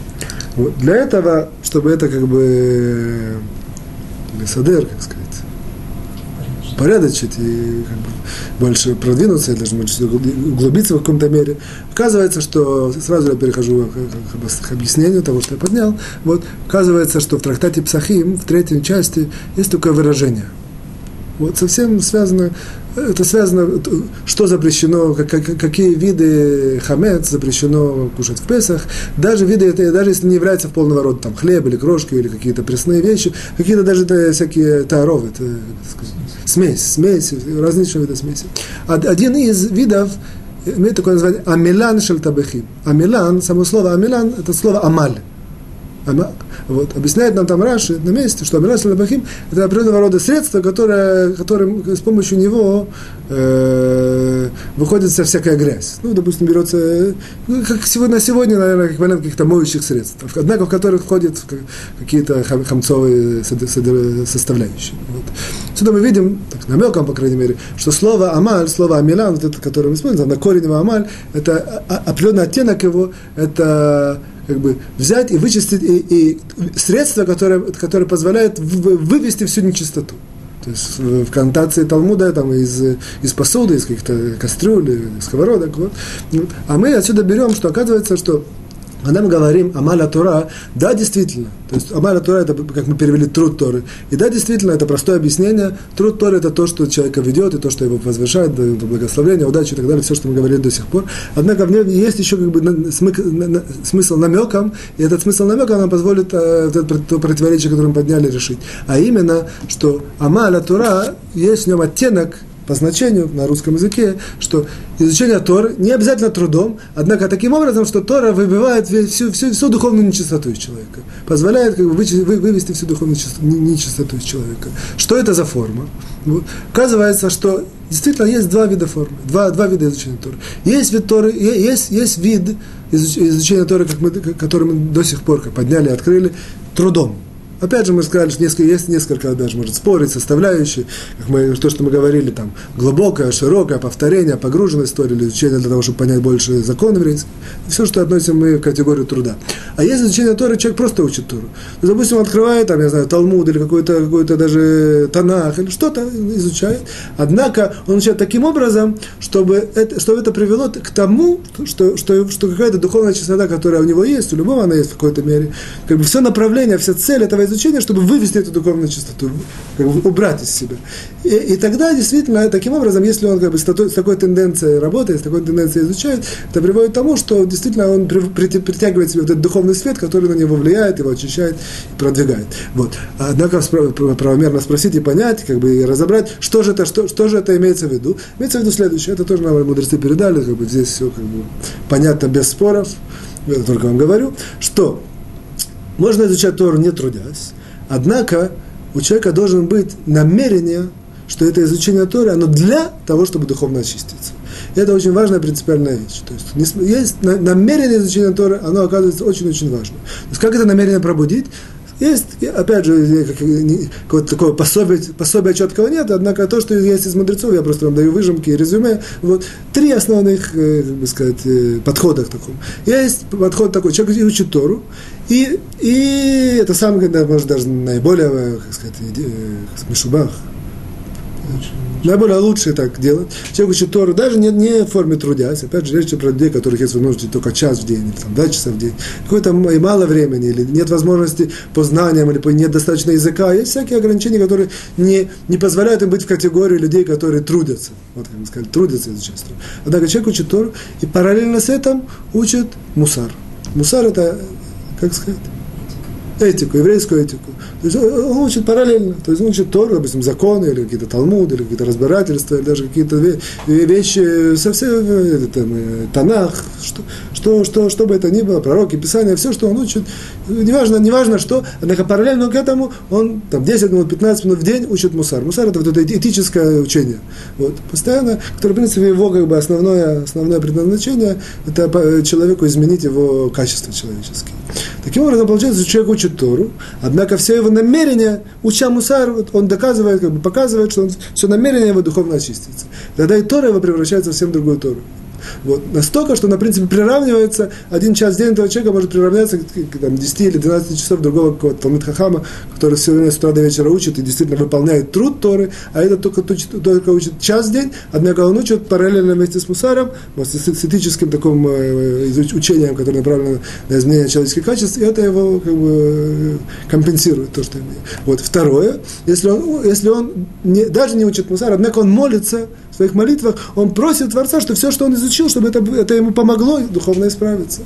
Вот. Для этого, чтобы это как бы Лесадер, как сказать, упорядочить и как бы, больше продвинуться, даже может, углубиться в каком-то мере. Оказывается, что сразу я перехожу к, к объяснению того, что я поднял. Вот, оказывается, что в трактате Псахим, в третьей части, есть такое выражение. Вот совсем связано это связано, что запрещено, как, какие виды хамец запрещено кушать в Песах, даже виды, даже если не является в полного рода там, хлеб или крошки или какие-то пресные вещи, какие-то даже это, всякие таровы, это, смесь, смесь, различные виды смеси. Один из видов имеет такое название амилан шельтабехим. Амилан, само слово амилан, это слово амаль. Вот. Объясняет нам там Раши на месте, что Амирас Лабахим – это определенного рода средство, которое, которым, с помощью него э, выходит вся всякая грязь. Ну, допустим, берется, ну, как сегодня, на сегодня, наверное, как вариант каких-то моющих средств, однако в которых входят какие-то хамцовые составляющие. Вот. Сюда мы видим, так, намеком, по крайней мере, что слово «амаль», слово «амилан», вот это, которое мы используем, на корень его «амаль», это определенный оттенок его, это как бы взять и вычистить и, и средства, которые, которые позволяют вывести всю нечистоту. То есть в коннотации Талмуда там, из, из посуды, из каких-то кастрюль, сковородок. Вот. А мы отсюда берем, что оказывается, что когда мы говорим Амаля Тура, да, действительно, то есть Амаля Тура это, как мы перевели, труд Торы. И да, действительно, это простое объяснение. Труд Торы это то, что человека ведет, и то, что его возвышает, это благословение, удачи и так далее, все, что мы говорили до сих пор. Однако в нем есть еще как бы смысл намеком, и этот смысл намека нам позволит э, то противоречие, которое мы подняли, решить. А именно, что Амаля Тура, есть в нем оттенок по значению на русском языке, что изучение Торы не обязательно трудом, однако таким образом, что Тора выбивает всю, всю, всю духовную нечистоту из человека, позволяет как бы, вывести всю духовную нечистоту из человека. Что это за форма? Оказывается, что действительно есть два вида формы, два, два вида изучения Торы. Есть вид Торы, есть, есть вид изучения Торы, как мы, который мы до сих пор подняли, открыли, трудом. Опять же, мы сказали, что несколько, есть несколько даже, может, спорить, составляющие, как мы, то, что мы говорили, там, глубокое, широкое, повторение, погруженность истории или изучение для того, чтобы понять больше закон еврейский. Все, что относим мы к категорию труда. А если изучение Торы, человек просто учит Тору. То, допустим, он открывает, там, я знаю, Талмуд или какой-то какой даже Танах или что-то изучает. Однако он учит таким образом, чтобы это, чтобы это привело к тому, что, что, что какая-то духовная чистота, которая у него есть, у любого она есть в какой-то мере, как бы все направление, вся цель этого изучения, чтобы вывести эту духовную чистоту, как бы убрать из себя. И, и тогда действительно, таким образом, если он как бы, с, такой, с такой тенденцией работает, с такой тенденцией изучает, это приводит к тому, что действительно он при, при, притягивает себе этот духовный свет, который на него влияет, его очищает и продвигает. Вот. Однако правомерно спросить и понять, как бы и разобрать, что же это, что, что же это имеется в виду. Имеется в виду следующее, это тоже нам мудрецы передали, как бы здесь все как бы понятно без споров, я только вам говорю, что можно изучать Тору не трудясь, однако у человека должен быть намерение, что это изучение Торы, оно для того, чтобы духовно очиститься. Это очень важная принципиальная вещь. То есть, есть намерение изучения Торы, оно оказывается очень-очень важно. То есть, как это намерение пробудить? Есть, опять же, какое-то такое пособие, пособия четкого нет, однако то, что есть из мудрецов, я просто вам даю выжимки и резюме. Вот три основных, э, как бы сказать, э, подхода к такому. Есть подход такой, человек учит Тору, и, и это самое, может, даже наиболее, как сказать, мишубах, Наиболее лучше так делать. Человек учит Тору даже не, не в форме трудясь. Опять же, речь про людей, которых есть возможность только час в день, или там, два часа в день. Какое-то и мало времени, или нет возможности по знаниям, или по нет достаточно языка. Есть всякие ограничения, которые не, не позволяют им быть в категории людей, которые трудятся. Вот как мы сказали, трудятся изучать Тору. Однако человек учит Тору, и параллельно с этим учит мусар. Мусар это, как сказать, этику, еврейскую этику. То есть он учит параллельно. То есть он учит Тору, допустим, законы, или какие-то талмуды, или какие-то разбирательства, или даже какие-то вещи, совсем э, там, э, Танах, что, что, что, что бы это ни было, пророки, Писания, все, что он учит, неважно, неважно что, однако параллельно к этому он там 10 минут, 15 минут в день учит мусар. Мусар это вот это этическое учение. Вот, постоянно, которое, в принципе, его как бы основное, основное предназначение, это человеку изменить его качества человеческие. Таким образом, получается, что человек учит Тору, однако все его намерения, уча Мусар, он доказывает, как бы показывает, что он, все намерение его духовно очистится. Тогда и Тора его превращается в совсем другую Тору. Вот. Настолько, что, на принципе, приравнивается, один час в день этого человека может приравняться к, там, 10 или 12 часов другого какого-то Талмит Хахама, который все время с утра до вечера учит и действительно выполняет труд Торы, а этот только, только учит час в день, однако он учит параллельно вместе с Мусаром, с, с этическим таким э, учением, которое направлено на изменение человеческих качеств, и это его как бы, компенсирует то, что имеет. Вот. Второе, если он, если он не, даже не учит Мусар, однако он молится, своих молитвах, он просит Творца, что все, что он изучил, чтобы это, это ему помогло духовно исправиться.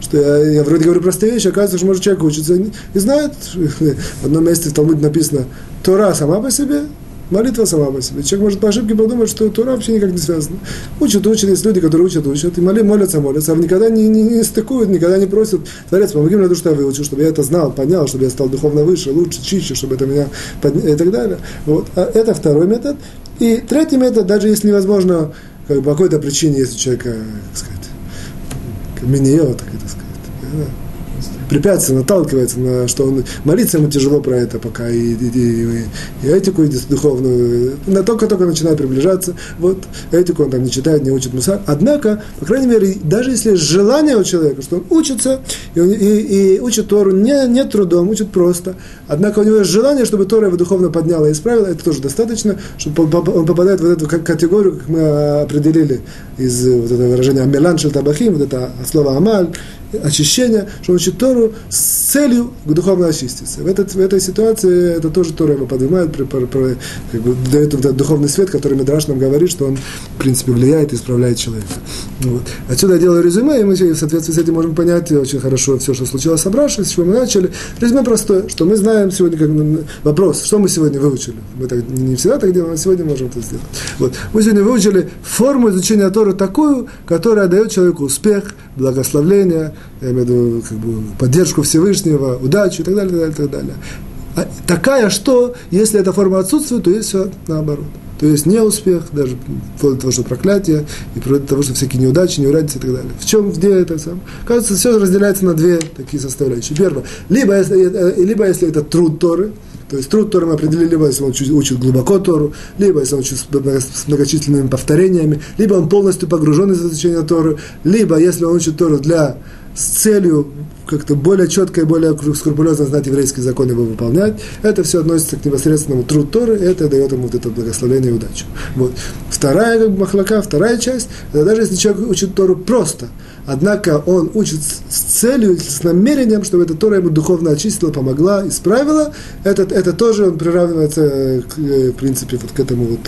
Что я, я вроде говорю простые вещи, оказывается, что может человек учится и знает, в одном месте в Талмуде написано, Тора сама по себе, молитва сама по себе. Человек может по ошибке подумать, что Тора вообще никак не связана. Учат, учат, есть люди, которые учат, учат, и моли, молятся, молятся, а никогда не, не, не стыкуют, никогда не просят, Творец, помоги мне, что я выучил, чтобы я это знал, понял, чтобы я стал духовно выше, лучше, чище, чтобы это меня подня... и так далее. Вот. А это второй метод. И третий метод, даже если невозможно, как бы, по какой-то причине, если человека, так сказать, минье, так это сказать, препятствие, наталкивается на что он молиться ему тяжело про это пока и, и, и, и этику и духовную, на только-только начинает приближаться, вот этику он там не читает, не учит мусар. Однако, по крайней мере, даже если есть желание у человека, что он учится и, и, и учит Тору не, не трудом, учит просто, однако у него есть желание, чтобы Тора его духовно подняла и исправила, это тоже достаточно, чтобы он попадает в эту категорию, как мы определили из вот этого выражения «амелан табахим», вот это слово «амаль», очищения, что он учит Тору с целью духовно очиститься. В, этот, в этой ситуации это тоже Тора его поднимает, при, при, при, как бы дает этот духовный свет, который Медраш нам говорит, что он, в принципе, влияет и исправляет человека. Вот. Отсюда я делаю резюме, и мы в соответствии с этим можем понять очень хорошо все, что случилось с Абрашей, с чего мы начали. Резюме простое, что мы знаем сегодня, как вопрос, что мы сегодня выучили. Мы так, не всегда так делаем, но сегодня можем это сделать. Вот. Мы сегодня выучили форму изучения Торы такую, которая дает человеку успех, благословление, я имею в виду как бы, поддержку Всевышнего, удачу и так далее, и так далее, и так далее. А такая, что если эта форма отсутствует, то есть все наоборот. То есть неуспех, даже вплоть до того, что проклятие, и вплоть до того, что всякие неудачи, неурядицы и так далее. В чем, где это сам? Кажется, все разделяется на две такие составляющие. Первое, либо если, э, либо если это труд Торы, то есть труд Торы мы определили, либо если он учит глубоко Тору, либо если он учит с многочисленными повторениями, либо он полностью погружен в изучение Торы, либо если он учит Тору для с целью как-то более четко и более скрупулезно знать еврейский закон и его выполнять, это все относится к непосредственному труд Торы, это дает ему вот это благословение и удачу. Вот. Вторая как бы, махлака, вторая часть, это даже если человек учит Тору просто – Однако он учит с целью, с намерением, чтобы эта Тора ему духовно очистила, помогла, исправила. Это, это тоже он приравнивается, э, к, э, в принципе, вот к этому вот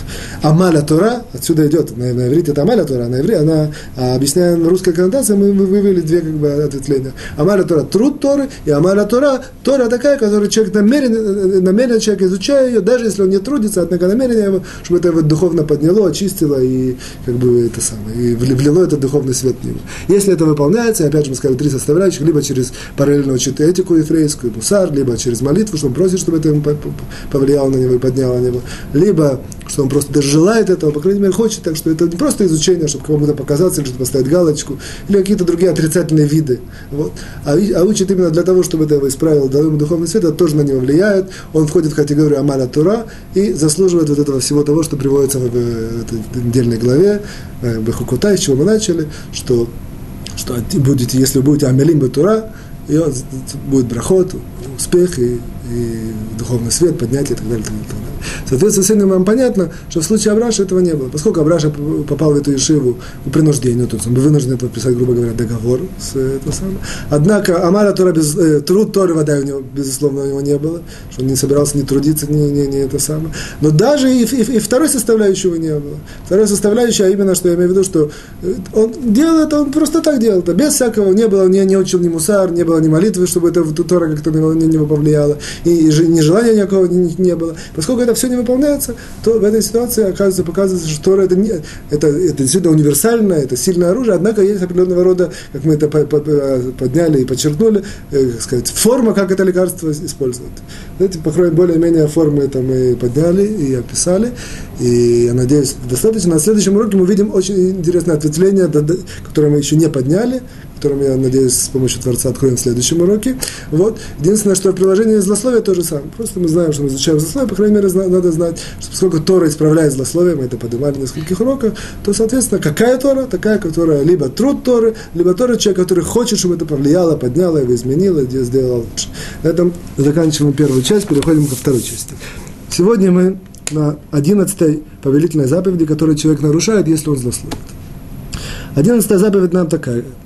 Амаля Тора. Отсюда идет, на, на иврите это Амаля Тора, а на иврите она, а, объясняя на русской коннотации, мы вывели две как бы ответвления. Амаля Тора – труд Торы, и Амаля Тора – Тора такая, которую человек намеренно, э, намеренно человек изучая ее, даже если он не трудится, однако намерение его, чтобы это его духовно подняло, очистило и как бы это самое, и влило этот духовный свет в него. Если это выполняется, опять же мы сказали три составляющих, либо через параллельно учит этику еврейскую, мусар, либо через молитву, что он просит, чтобы это ему повлияло на него и подняло на него, либо что он просто даже желает этого, по крайней мере, хочет, так что это не просто изучение, чтобы кому-то показаться, или чтобы поставить галочку, или какие-то другие отрицательные виды, вот. а, а учит именно для того, чтобы это исправил, дал ему духовный свет, это тоже на него влияет, он входит в категорию Амаля Тура и заслуживает вот этого всего того, что приводится в, в этой недельной главе, э, Бехукута, с чего мы начали, что что будете, если вы будете амелим батура, и будет брахот, успех и, и духовный свет, поднятие. И так далее, и так далее. Соответственно, с этим вам понятно, что в случае Абраша этого не было. Поскольку Абраша попал в эту ешиву по принуждению, то есть он был вынужден подписать, грубо говоря, договор с это самое. Однако Амара Тора без, э, труд Торы вода у него, безусловно, у него не было, что он не собирался ни трудиться, ни, ни, ни это самое. Но даже и, и, и второй составляющего не было. Второй составляющий, а именно, что я имею в виду, что э, он делал это, он просто так делал это, без всякого, не было, не, не учил ни мусар, не было ни молитвы, чтобы это Тора как-то на него не, не повлияло, и, и ни желания никакого не, не было. Поскольку это все не выполняется, то в этой ситуации оказывается, показывается, что Тора это, не, это, это действительно универсальное, это сильное оружие, однако есть определенного рода, как мы это подняли и подчеркнули, э, как сказать, форма, как это лекарство использовать. Знаете, по крайней более-менее формы это мы подняли и описали, и я надеюсь, достаточно. На следующем уроке мы увидим очень интересное ответвление, которое мы еще не подняли, которым я надеюсь, с помощью Творца откроем в следующем уроке. Вот. Единственное, что приложение злословия то же самое. Просто мы знаем, что мы изучаем злословие, по крайней мере, надо знать, что поскольку Тора исправляет злословие, мы это поднимали в нескольких уроках, то, соответственно, какая Тора? Такая, которая либо труд Торы, либо Тора человек, который хочет, чтобы это повлияло, подняло его, изменило, сделало лучше. На этом заканчиваем первую часть, переходим ко второй части. Сегодня мы на одиннадцатой повелительной заповеди, которую человек нарушает, если он злословит. Одиннадцатая заповедь нам такая –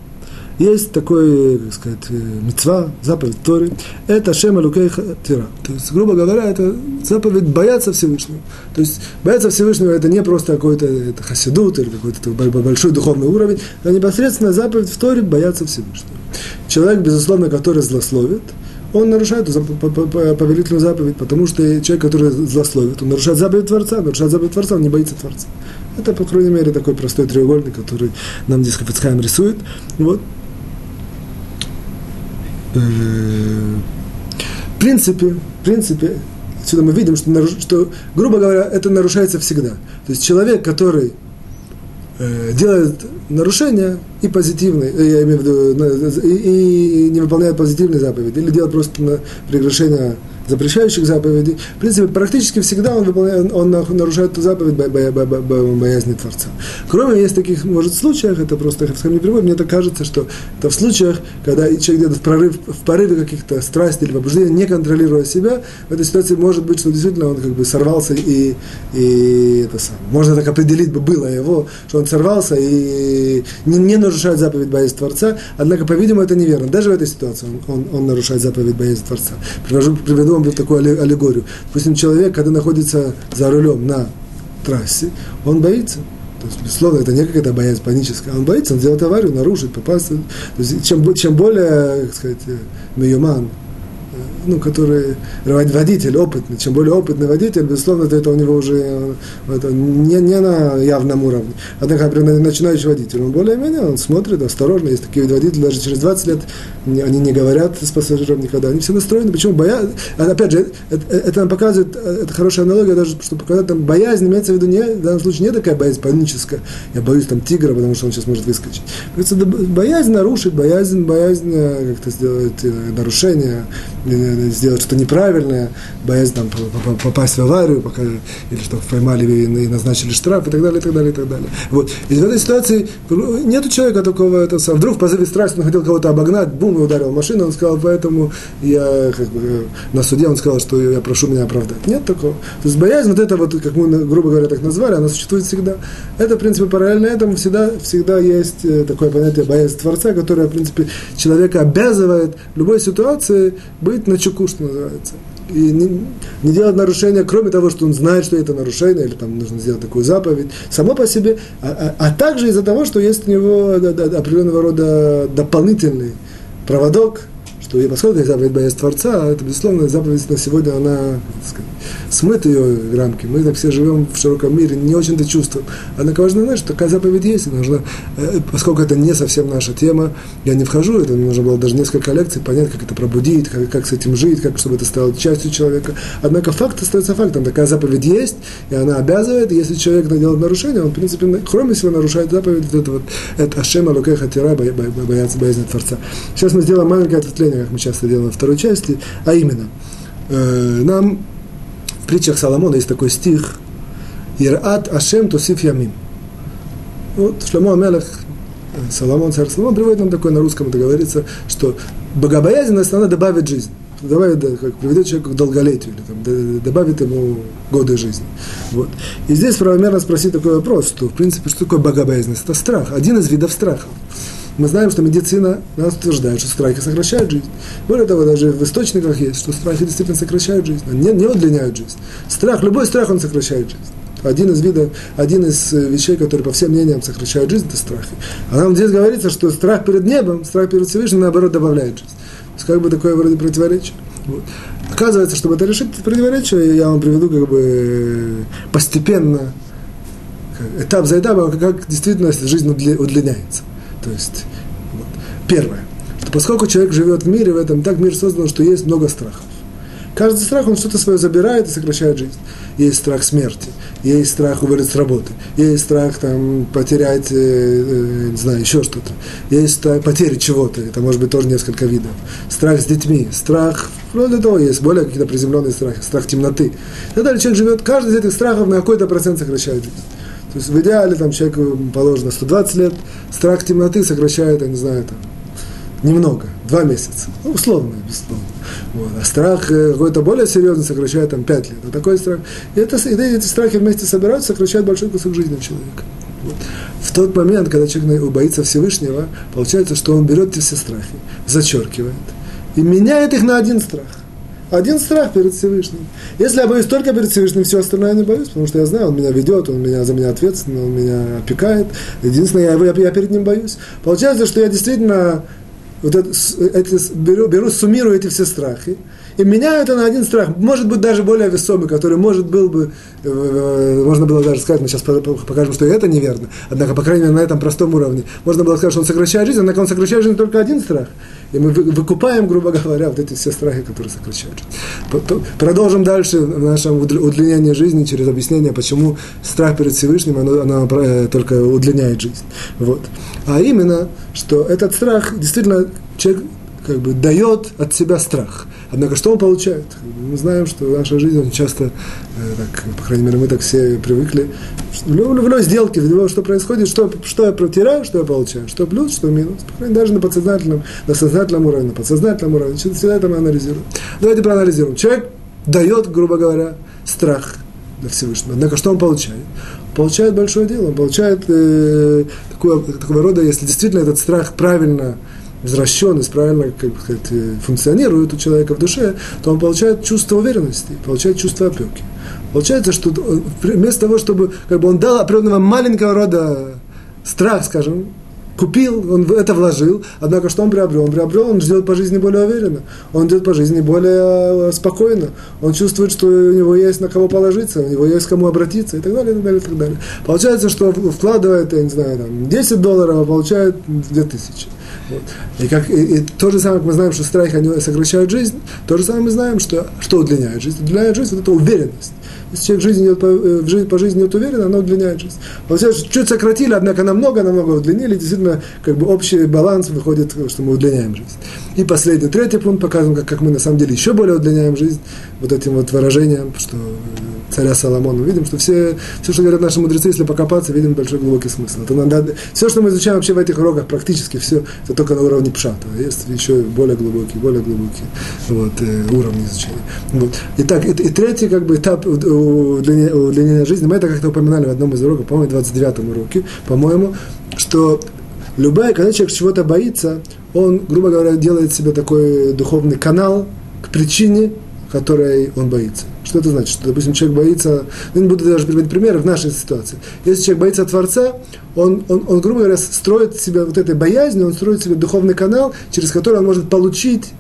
есть такой, как сказать, э, мецва, заповедь Торы, это Шема Лукейха Тира. То есть, грубо говоря, это заповедь бояться Всевышнего. То есть, бояться Всевышнего это не просто какой-то это хасидут или какой-то большой духовный уровень, а непосредственно заповедь в Торе бояться Всевышнего. Человек, безусловно, который злословит, он нарушает повелительную заповедь, потому что человек, который злословит, он нарушает заповедь Творца, нарушает заповедь Творца, он не боится Творца. Это, по крайней мере, такой простой треугольник, который нам здесь Хафицхайм рисует. Вот. Э, в принципе, в принципе, отсюда мы видим, что, что, грубо говоря, это нарушается всегда. То есть человек, который э, делает нарушения и позитивные, э, я имею в виду, и, и не выполняет позитивные заповеди, или делает просто прегрешение запрещающих заповедей, в принципе, практически всегда он, выполняет, он нарушает эту заповедь боязни Творца. Кроме есть таких, может, случаях, это просто не приводит, мне так кажется, что это в случаях, когда человек где-то в, прорыв, в порыве каких-то страстей или побуждений, не контролируя себя, в этой ситуации может быть, что действительно он как бы сорвался и, и это самое. Можно так определить бы было его, что он сорвался и не, не нарушает заповедь боязни Творца, однако, по-видимому, это неверно. Даже в этой ситуации он, он, он нарушает заповедь боязни Творца. Привожу, приведу вам такую аллегорию. Допустим, человек, когда находится за рулем на трассе, он боится. То есть, безусловно, это не какая-то боязнь паническая. Он боится, он сделает аварию, нарушит, попасть. То есть, чем, чем более, как сказать, э, миюман, ну, который водитель опытный, чем более опытный водитель, безусловно, это у него уже э, это не, не на явном уровне. Однако, например, начинающий водитель, он более-менее, он смотрит осторожно, есть такие водители, даже через 20 лет они не говорят с пассажиром никогда, они все настроены, почему боязнь, а, опять же, это, это нам показывает, э, это хорошая аналогия, даже чтобы показать, там, боязнь имеется в виду не, в данном случае не такая боязнь паническая, я боюсь там тигра, потому что он сейчас может выскочить. Боязнь нарушить, боязнь, боязнь э, как-то сделать нарушение, сделать что-то неправильное, боязнь там, попасть в аварию, пока, или что поймали и назначили штраф, и так далее, и так далее, и так далее. Вот. И в этой ситуации нет у человека такого, это, вдруг в страсти он хотел кого-то обогнать, бум, и ударил машину, он сказал, поэтому я как бы, на суде он сказал, что я прошу меня оправдать. Нет такого. То есть боязнь, вот это вот, как мы, грубо говоря, так назвали, она существует всегда. Это, в принципе, параллельно этому всегда, всегда есть э, такое понятие боязнь Творца, которое, в принципе, человека обязывает в любой ситуации быть на чеку, что называется. И не, не делать нарушения, кроме того, что он знает, что это нарушение, или там нужно сделать такую заповедь, само по себе, а, а, а также из-за того, что есть у него да, да, определенного рода дополнительный проводок, что и поскольку заповедь боязнь Творца, это, безусловно, заповедь на сегодня, она, сказать, смыт ее рамки. Мы так все живем в широком мире, не очень-то чувствуем. Однако важно знать, что такая заповедь есть, и нужно, э, поскольку это не совсем наша тема, я не вхожу, это нужно было даже несколько лекций понять, как это пробудить, как, как с этим жить, как, чтобы это стало частью человека. Однако факт остается фактом. Такая заповедь есть, и она обязывает, и если человек делает нарушение, он, в принципе, кроме всего нарушает заповедь, это вот, это Ашема Лукеха Тира, боязнь Творца. Сейчас мы сделаем маленькое ответвление, как мы часто делаем во второй части, а именно, э, нам притчах Соломона есть такой стих «Ират Ашем Тусиф Ямим». Вот Шломо Амелех, Соломон, царь Соломон, приводит нам такое на русском, это говорится, что богобоязненность, она добавит жизнь. давай, да, как приведет человека к долголетию, или там, добавит ему годы жизни. Вот. И здесь правомерно спросить такой вопрос, что, в принципе, что такое богобоязненность? Это страх, один из видов страха. Мы знаем, что медицина нас утверждает, что страхи сокращают жизнь. Более того, даже в источниках есть, что страхи действительно сокращают жизнь, не, не удлиняют жизнь. Страх, любой страх, он сокращает жизнь. Один из видов, один из э, вещей, которые по всем мнениям сокращают жизнь, это страхи. А нам здесь говорится, что страх перед небом, страх перед Всевышним, наоборот, добавляет жизнь. То есть как бы такое вроде противоречие. Вот. Оказывается, чтобы это решить противоречие, я вам приведу как бы постепенно, этап за этапом, как действительно жизнь удлиняется. То есть. Первое, что поскольку человек живет в мире, в этом так мир создан, что есть много страхов. Каждый страх, он что-то свое забирает и сокращает жизнь. Есть страх смерти, есть страх уволить с работы, есть страх там, потерять, э, э, не знаю, еще что-то, есть страх потери чего-то, это может быть тоже несколько видов. Страх с детьми, страх, вроде того, есть более какие-то приземленные страхи, страх темноты. И так далее. Человек живет, каждый из этих страхов на какой-то процент сокращает жизнь. То есть в идеале там человеку положено 120 лет, страх темноты сокращает, я не знаю, там, немного, два месяца, ну, условно, безусловно. Вот. А страх э, какой-то более серьезный сокращает там 5 лет. А такой страх. И, это, и эти страхи вместе собираются, сокращают большой кусок жизни человека. Вот. В тот момент, когда человек боится Всевышнего, получается, что он берет эти все страхи, зачеркивает и меняет их на один страх. Один страх перед Всевышним. Если я боюсь только перед Всевышним, все остальное я не боюсь, потому что я знаю, он меня ведет, он меня, за меня ответственен, он меня опекает. Единственное, я, я, я перед ним боюсь. Получается, что я действительно вот это, эти, беру, беру, суммирую эти все страхи, и меняю это на один страх, может быть, даже более весомый, который, может, был бы, э, э, можно было даже сказать, мы сейчас покажем, что это неверно, однако, по крайней мере, на этом простом уровне, можно было сказать, что он сокращает жизнь, однако он сокращает жизнь только один страх. И мы выкупаем, грубо говоря, вот эти все страхи, которые сокращают жизнь. Продолжим дальше в нашем удлинении жизни через объяснение, почему страх перед Всевышним, оно, оно э, только удлиняет жизнь. Вот. А именно, что этот страх действительно человек как бы дает от себя страх. Однако что он получает? Мы знаем, что наша жизнь очень часто, э, так, по крайней мере, мы так все привыкли, в любой сделке, в любой, что происходит, что, что я протираю, что я получаю, что плюс, что минус. По крайней мере, даже на подсознательном, на сознательном уровне, на подсознательном уровне. Всегда это мы анализируем. Давайте проанализируем. Человек дает, грубо говоря, страх для Всевышнего. Однако что он получает? Получает большое дело, он получает э, такого, такого рода, если действительно этот страх правильно возвращенность правильно как бы сказать, э, функционирует у человека в душе, то он получает чувство уверенности, получает чувство опеки. Получается, что вместо того, чтобы как бы он дал определенного маленького рода страх, скажем, купил, он это вложил, однако что он приобрел? Он приобрел, он живет по жизни более уверенно, он идет по жизни более э, спокойно, он чувствует, что у него есть на кого положиться, у него есть кому обратиться и так далее, и так далее, и так далее. Получается, что вкладывает, я не знаю, там, 10 долларов, а получает 2000. Вот. И, как, и, и то же самое, как мы знаем, что страхи они сокращают жизнь, то же самое мы знаем, что, что удлиняет жизнь. Удлиняет жизнь вот эта уверенность. Если человек жизнь идет по, э, в жизнь, по жизни идет уверенно, она удлиняет жизнь. Получается, чуть сократили, однако намного, намного удлинили, действительно, как бы общий баланс выходит, что мы удлиняем жизнь. И последний, третий пункт показываем, как, как мы на самом деле еще более удлиняем жизнь вот этим вот выражением, что э, царя Соломона. Видим, что все, все, что говорят наши мудрецы, если покопаться, видим большой глубокий смысл. Это надо, все, что мы изучаем вообще в этих уроках, практически все, это только на уровне пшата. Есть еще более глубокие, более глубокие вот, э, уровни изучения. Вот. Итак, и, и третий как бы, этап удлинения, удлинения жизни, мы это как-то упоминали в одном из уроков, по-моему, в 29 уроке, по-моему, что любая, когда человек чего-то боится, он, грубо говоря, делает себе такой духовный канал к причине, которой он боится. Что это значит? Что, допустим, человек боится, ну, не буду даже приводить примеры в нашей ситуации. Если человек боится Творца, он, он, он, грубо говоря, строит себе вот этой боязнью, он строит себе духовный канал, через который он может получить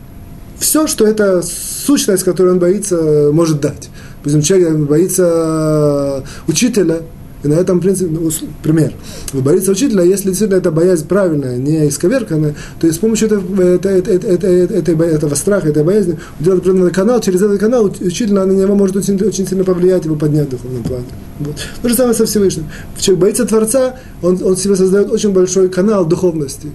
все, что эта сущность, которую он боится, может дать. Допустим, человек боится учителя, и на этом, в принципе, ну, пример. Боится учителя, если действительно эта боязнь правильная, не исковерканная, то есть с помощью этого, это, это, это, это, этого страха, этой боязни, делать определенный канал, через этот канал учитель на него может очень, очень сильно повлиять, его поднять в духовном плане. Вот. То же самое со Всевышним. Человек боится Творца, он, он себе создает очень большой канал духовности.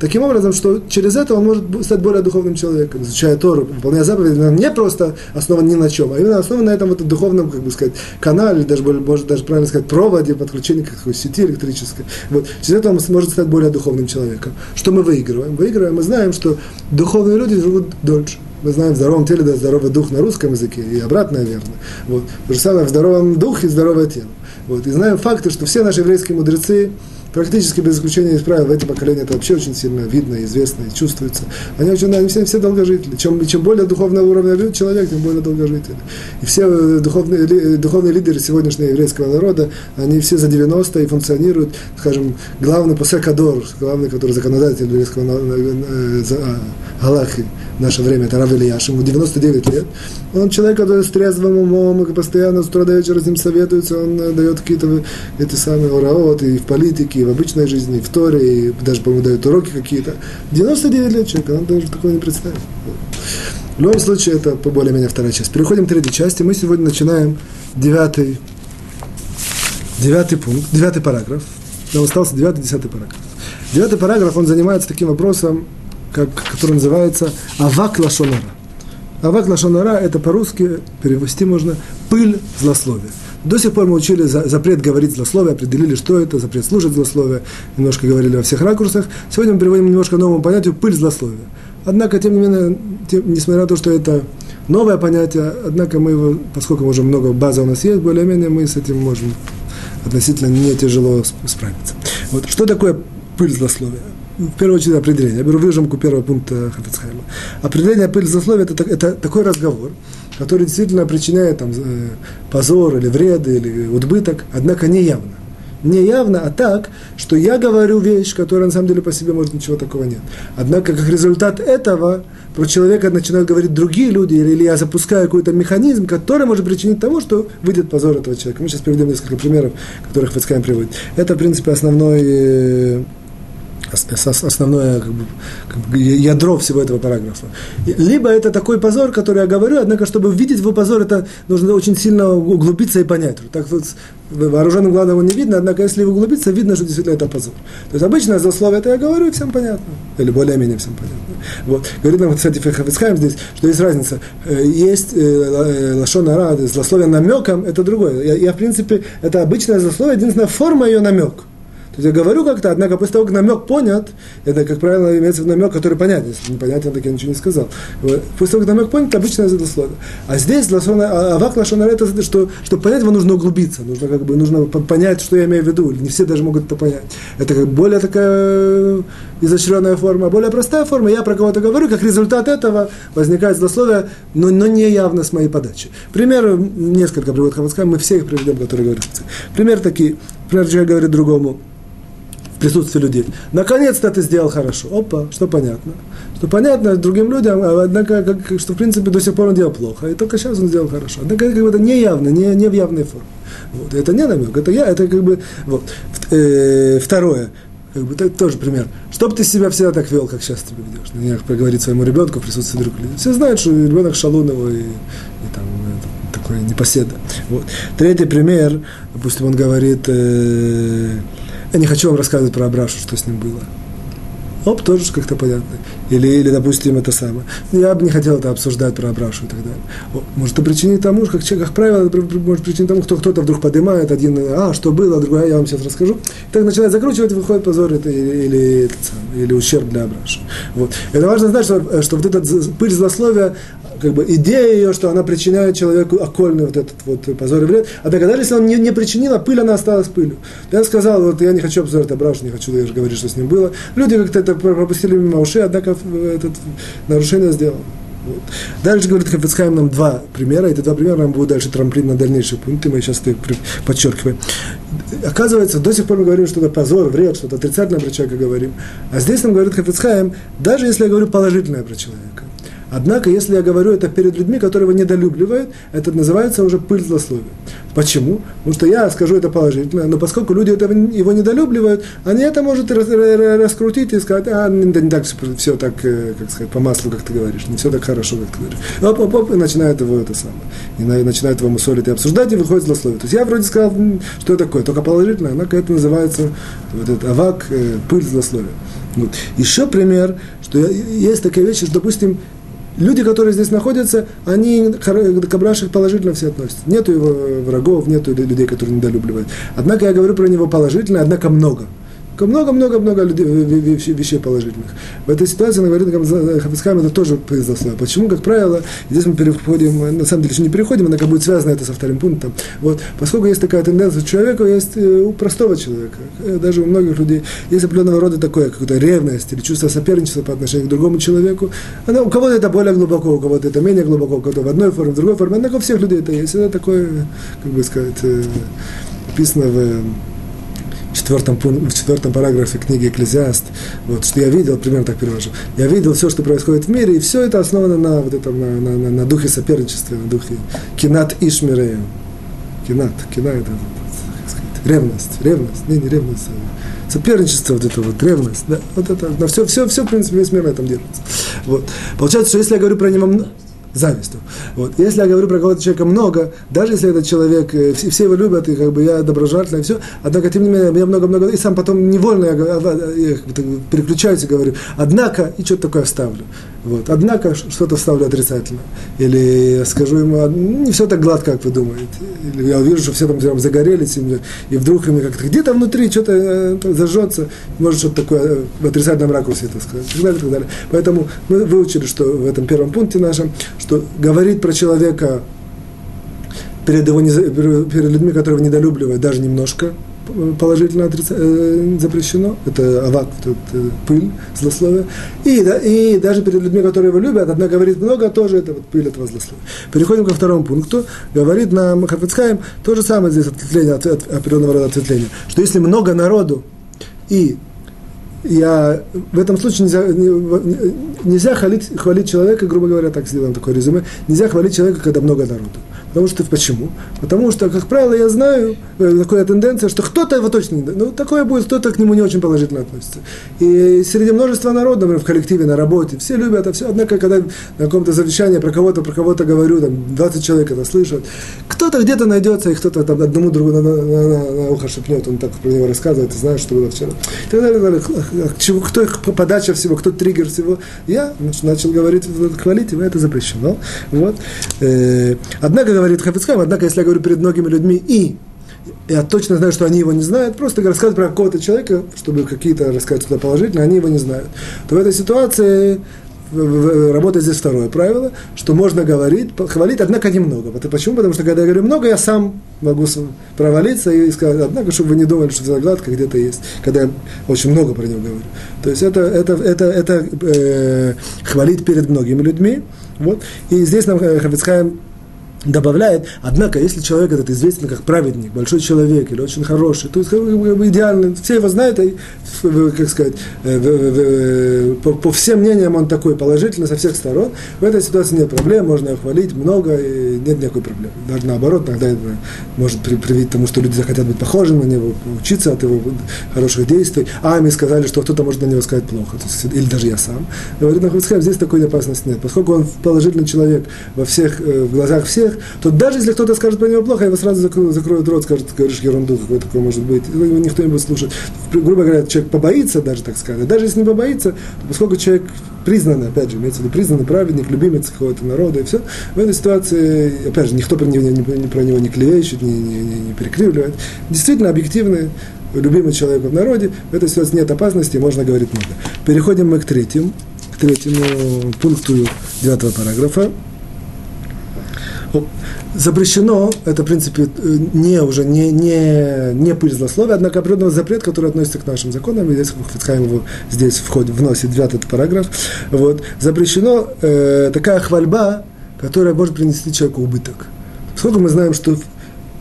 Таким образом, что через это он может стать более духовным человеком, изучая Тору, выполняя заповеди, не просто основан ни на чем, а именно основан на этом вот духовном, как бы сказать, канале, даже, может даже правильно сказать, проводе, подключении к какой сети электрической. Вот. Через это он может стать более духовным человеком. Что мы выигрываем? Выигрываем, мы знаем, что духовные люди живут дольше. Мы знаем, в здоровом теле да здоровый дух на русском языке, и обратно верно. Вот. То же самое в здоровом духе здоровое тело. Вот. И знаем факты, что все наши еврейские мудрецы, практически без исключения из правил, в этом поколении это вообще очень сильно видно, известно и чувствуется. Они, очень, они все, все долгожители. Чем, чем более духовного уровня человек, тем более долгожители. И все э, духовные, э, духовные лидеры сегодняшнего еврейского народа, они все за 90 и функционируют, скажем, главный Пусекадор, главный, который законодатель еврейского э, Галахи в наше время, это Рав Ильяш, ему 99 лет. Он человек, который с трезвым умом, и постоянно с утра до вечера с ним советуется, он дает какие-то эти самые ураоты и в политике, и в обычной жизни, и в Торе, и даже, по-моему, дает уроки какие-то. 99 лет человек, он даже такого не представит. В любом случае, это более-менее вторая часть. Переходим к третьей части. Мы сегодня начинаем девятый, девятый пункт, девятый параграф. Нам остался девятый, десятый параграф. Девятый параграф, он занимается таким вопросом, как, который называется «Авак лашонара». «Авак лашонара» – это по-русски перевести можно «пыль злословия». До сих пор мы учили за, запрет говорить злословие, определили, что это, запрет слушать злословие, немножко говорили во всех ракурсах. Сегодня мы переводим немножко новому понятию «пыль злословия». Однако, тем не менее, тем, несмотря на то, что это новое понятие, однако мы его, поскольку уже много базы у нас есть, более-менее мы с этим можем относительно не тяжело справиться. Вот, что такое пыль злословия? в первую очередь определение. Я беру выжимку первого пункта Хафицхайма. Определение пыль злословия это, это такой разговор, который действительно причиняет там, э, позор или вред или убыток, однако не явно. Не явно, а так, что я говорю вещь, которая на самом деле по себе может ничего такого нет. Однако, как результат этого, про человека начинают говорить другие люди, или, я запускаю какой-то механизм, который может причинить тому, что выйдет позор этого человека. Мы сейчас приведем несколько примеров, которых Фацкайм приводит. Это, в принципе, основной э, основное как бы, как бы, ядро всего этого параграфа. Либо это такой позор, который я говорю, однако, чтобы видеть его позор, это нужно очень сильно углубиться и понять. Так вот, вооруженным глазом его не видно, однако, если углубиться, видно, что действительно это позор. То есть, обычно злословие это я говорю, всем понятно. Или более-менее всем понятно. Вот. Говорит нам, кстати, Фехавицхайм здесь, что есть разница. Э, есть э, э, лашон арад, злословие намеком, это другое. Я, я, в принципе, это обычное злословие, единственная форма ее намек – есть я говорю как-то, однако после того, как намек понят, это, как правило, имеется в виду намек, который понятен. Если непонятен, так я ничего не сказал. После того, как намек понят, это обычное злословие. А здесь а, авак лашонара, это что, чтобы понять его, нужно углубиться. Нужно, как бы, нужно понять, что я имею в виду. Не все даже могут это понять. Это как более такая изощренная форма, более простая форма. Я про кого-то говорю, как результат этого возникает злословие, но, но не явно с моей подачи. Пример, несколько приводит Хавацкай, мы все их приведем, которые говорят. Пример такие. Например, человек говорит другому, присутствии людей. Наконец-то ты сделал хорошо. Опа, что понятно. Что понятно другим людям, а однако, как, что в принципе до сих пор он делал плохо, и только сейчас он сделал хорошо. Однако это как бы не явно, не, не в явной форме. Вот. Это не намек, это я, это как бы... Вот. Э, второе, как бы, это тоже пример. Чтоб ты себя всегда так вел, как сейчас тебя ведешь. Ну, я проговорить своему ребенку в присутствии других людей. Все знают, что ребенок шалунова и, и там, это, такой непоседа. Вот. Третий пример, допустим, он говорит... Э, я не хочу вам рассказывать про Абрашу, что с ним было. Оп, тоже как-то понятно. Или, или, допустим, это самое. Я бы не хотел это обсуждать про Абрашу и так далее. Может, это причинить тому, как, как правило, это может причинить тому, кто кто-то вдруг поднимает один, а, что было, другое, я вам сейчас расскажу. И так начинает закручивать, выходит позор это, или, или, этот самый, или ущерб для Абраша. Вот. Это важно знать, что, что вот этот пыль злословия, как бы идея ее, что она причиняет человеку окольный вот этот вот позор и вред. А тогда, если он не, не причинил, а пыль, она осталась пылью. Я сказал, вот я не хочу обзорить Абрашу, не хочу даже говорить, что с ним было. Люди как-то это пропустили мимо ушей, однако этот нарушение сделал. Вот. Дальше говорит Хафицхайм нам два примера. Эти два примера нам будут дальше трамплин на дальнейшие пункты. Мы сейчас их подчеркиваем. Оказывается, до сих пор мы говорим что-то позор, вред, что-то отрицательное про человека говорим. А здесь нам говорит Хафицхайм, даже если я говорю положительное про человека. Однако, если я говорю это перед людьми, которые его недолюбливают, это называется уже пыль злословия. Почему? Потому что я скажу это положительно, но поскольку люди этого, его недолюбливают, они это могут раскрутить и сказать, а, да не так все так, э, как сказать, по маслу, как ты говоришь, не все так хорошо, как ты говоришь. Оп, оп, оп, и начинают его это самое. И начинают его мусолить и обсуждать, и выходит злословие. То есть я вроде сказал, что это такое, только положительно, однако это называется вот этот авак, э, пыль злословия. Вот. Еще пример, что есть такая вещь, что, допустим, люди, которые здесь находятся, они к Абраше положительно все относятся. Нету его врагов, нету людей, которые недолюбливают. Однако я говорю про него положительно, однако много. Много-много-много вещей положительных. В этой ситуации, говорит Хафицхайм, это тоже произошло. Почему, как правило, здесь мы переходим, на самом деле еще не переходим, она как будет связано это со вторым пунктом. Вот, поскольку есть такая тенденция у человека, есть э, у простого человека, э, даже у многих людей, есть определенного рода такое, какая-то ревность или чувство соперничества по отношению к другому человеку. Она, у кого-то это более глубоко, у кого-то это менее глубоко, у кого-то в одной форме, в другой форме. Однако у всех людей это есть. Это такое, как бы сказать, э, написано в четвертом, в четвертом параграфе книги «Экклезиаст», вот, что я видел, примерно так перевожу, я видел все, что происходит в мире, и все это основано на, вот этом, на, на, на, на духе соперничества, на духе кинат ишмиреем. Кинат, кина это, сказать, ревность, ревность, не, не ревность, а соперничество, вот это вот, ревность, да, вот это, на все, все, все, в принципе, весь мир на этом держится. Вот. Получается, что если я говорю про него завистью. Вот. Если я говорю про кого-то человека много, даже если этот человек, э, все, все его любят, и как бы я доброжелательный, и все, однако, тем не менее, я много-много, и сам потом невольно я, я, я переключаюсь и говорю, однако, и что-то такое вставлю. Вот. Однако что-то вставлю отрицательно. Или скажу ему, не все так гладко, как вы думаете. Или я увижу, что все там прям загорелись, и, вдруг мне как-то где-то внутри что-то э, зажжется, может что-то такое э, в отрицательном ракурсе это сказать. И так далее, и так далее. Поэтому мы выучили, что в этом первом пункте нашем, что говорить про человека перед, его, перед людьми, которые его недолюбливают, даже немножко, положительно отрица, э, запрещено, это авак, это пыль, злословие, и, да, и даже перед людьми, которые его любят, одна говорит много, тоже это вот пыль этого злословия. Переходим ко второму пункту, говорит нам Хафицхайм, то же самое здесь ответвление, от, от, определенного рода ответвления, что если много народу и я в этом случае нельзя, нельзя хвалить, хвалить человека, грубо говоря, так сделаем такое резюме, нельзя хвалить человека, когда много народу. Потому что почему? Потому что, как правило, я знаю, э, такая тенденция, что кто-то его точно не ну, такое будет, кто-то к нему не очень положительно относится. И среди множества народа, в коллективе, на работе, все любят это все. Однако, когда на каком-то завещании про кого-то, про кого-то говорю, там 20 человек это слышат, кто-то где-то найдется, и кто-то там одному другому на, на, на, на ухо шепнет, он так про него рассказывает, ты знаешь, что было вчера. И так далее, далее. Чего, кто их подача всего, кто триггер всего. Я начал говорить, хвалить его, это запрещено. Вот. Э, однако, говорит Хафицхайм, однако, если я говорю перед многими людьми и я точно знаю, что они его не знают, просто рассказывать про какого-то человека, чтобы какие-то рассказать что-то положительное, они его не знают, то в этой ситуации работает здесь второе правило, что можно говорить, хвалить, однако немного. Почему? Потому что когда я говорю много, я сам могу провалиться и сказать, однако, чтобы вы не думали, что все гладко где-то есть, когда я очень много про него говорю. То есть это, это, это, это э, хвалить перед многими людьми. Вот. И здесь нам э, Хавицхайм добавляет, однако, если человек этот известен как праведник, большой человек или очень хороший, то есть как бы, идеально, все его знают, и, как сказать, э, по, по всем мнениям он такой положительный со всех сторон, в этой ситуации нет проблем, можно его хвалить много, и нет никакой проблемы. Даже наоборот, иногда это может привить к тому, что люди захотят быть похожими на него, учиться от его хороших действий, а мне сказали, что кто-то может на него сказать плохо, есть, или даже я сам. Говорит здесь такой опасности нет, поскольку он положительный человек во всех, э, в глазах всех, то даже если кто-то скажет про него плохо, его сразу закроют, закроют рот, скажут, говоришь ерунду, какой такой может быть, никто не будет слушать. Грубо говоря, человек побоится даже, так сказать. Даже если не побоится, поскольку человек признанный, опять же, имеется в виду признанный праведник, любимец какого-то народа, и все, в этой ситуации, опять же, никто про него, не, про него не клевещет, не, не, не, не перекривливает. Действительно, объективный, любимый человек в народе, в этой ситуации нет опасности, можно говорить много. Переходим мы к третьему, к третьему пункту девятого параграфа запрещено, это, в принципе, не уже не, не, не пыль злословия, однако определенный запрет, который относится к нашим законам, и здесь Хацхайм его здесь входит, вносит девятый параграф, вот, запрещено э, такая хвальба, которая может принести человеку убыток. Сколько мы знаем, что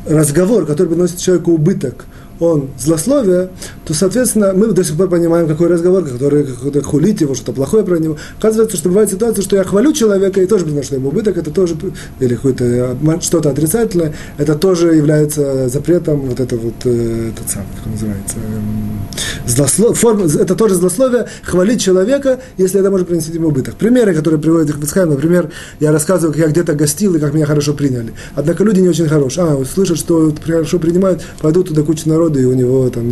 разговор, который приносит человеку убыток – он злословие, то, соответственно, мы до сих пор понимаем, какой разговор, который какой-то хулить его, что-то плохое про него. Оказывается, что бывает ситуация, что я хвалю человека и тоже приношу ему убыток, это тоже, или какое-то что-то отрицательное, это тоже является запретом, вот это вот, э, этот самый, как он называется, э, злослов, форма, это тоже злословие, хвалить человека, если это может принести ему убыток. Примеры, которые приводят их Мицхайм, например, я рассказываю, как я где-то гостил и как меня хорошо приняли. Однако люди не очень хорошие. А, вот слышат, что хорошо принимают, пойдут туда куча народа, и у него там,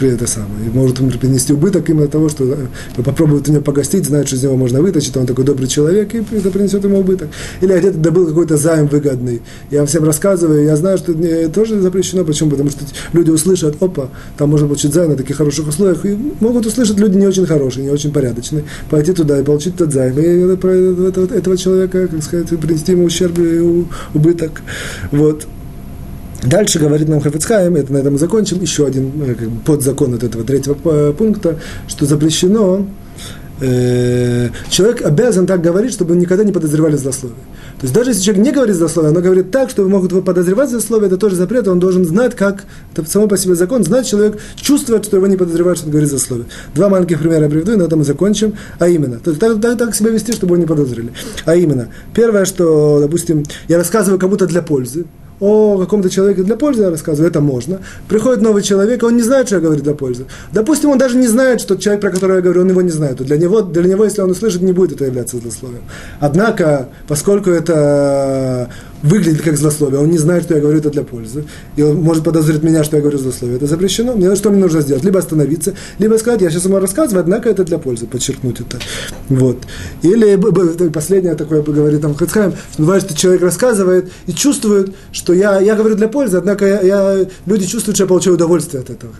это самое, и может принести убыток именно того, что э, попробует у него погостить, знает, что из него можно вытащить, он такой добрый человек, и это принесет ему убыток. Или где-то добыл какой-то займ выгодный. Я всем рассказываю, я знаю, что это тоже запрещено, почему? Потому что люди услышат, опа, там можно получить займ на таких хороших условиях, и могут услышать люди не очень хорошие, не очень порядочные, пойти туда и получить тот займ, и этого, этого человека, как сказать, принести ему ущерб и убыток. Вот. Дальше говорит нам Хафицхайм, это на этом мы закончим, еще один э, как бы, подзакон от этого третьего э, пункта, что запрещено, э, человек обязан так говорить, чтобы никогда не подозревали злословие. То есть даже если человек не говорит злословие, но говорит так, что могут его подозревать злословие, это тоже запрет, он должен знать, как, это само по себе закон, знать человек, чувствовать, что его не подозревают, что он говорит злословие. Два маленьких примера я приведу, и на этом мы закончим. А именно, то есть так, так, так себя вести, чтобы его не подозрели. А именно, первое, что, допустим, я рассказываю кому-то для пользы, о каком-то человеке для пользы я рассказываю, это можно. Приходит новый человек, он не знает, что я говорю для пользы. Допустим, он даже не знает, что человек, про которого я говорю, он его не знает. То для него, для него, если он услышит, не будет это являться злословием. Однако, поскольку это выглядит как злословие, он не знает, что я говорю это для пользы, и он может подозревать меня, что я говорю злословие, это запрещено. Мне что мне нужно сделать? Либо остановиться, либо сказать, я сейчас ему рассказываю, однако это для пользы, подчеркнуть это. Вот. Или последнее такое говорит там Хацхайм, что бывает, что человек рассказывает и чувствует, что я, я говорю для пользы, однако я, я, люди чувствуют, что я получаю удовольствие от этого.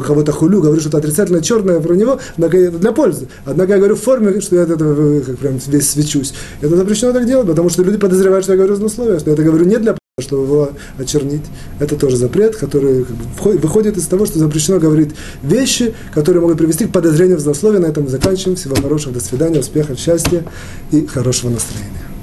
Кого-то хулю, говорю что-то отрицательно черное про него, однако это для пользы. Однако я говорю в форме, что я от этого как прям весь свечусь. Это запрещено так делать, потому что люди подозревают, что я говорю злословие, что я это говорю не для чтобы его очернить. Это тоже запрет, который выходит из того, что запрещено говорить вещи, которые могут привести к подозрению в злословие. На этом мы заканчиваем. Всего хорошего, до свидания, успехов, счастья и хорошего настроения.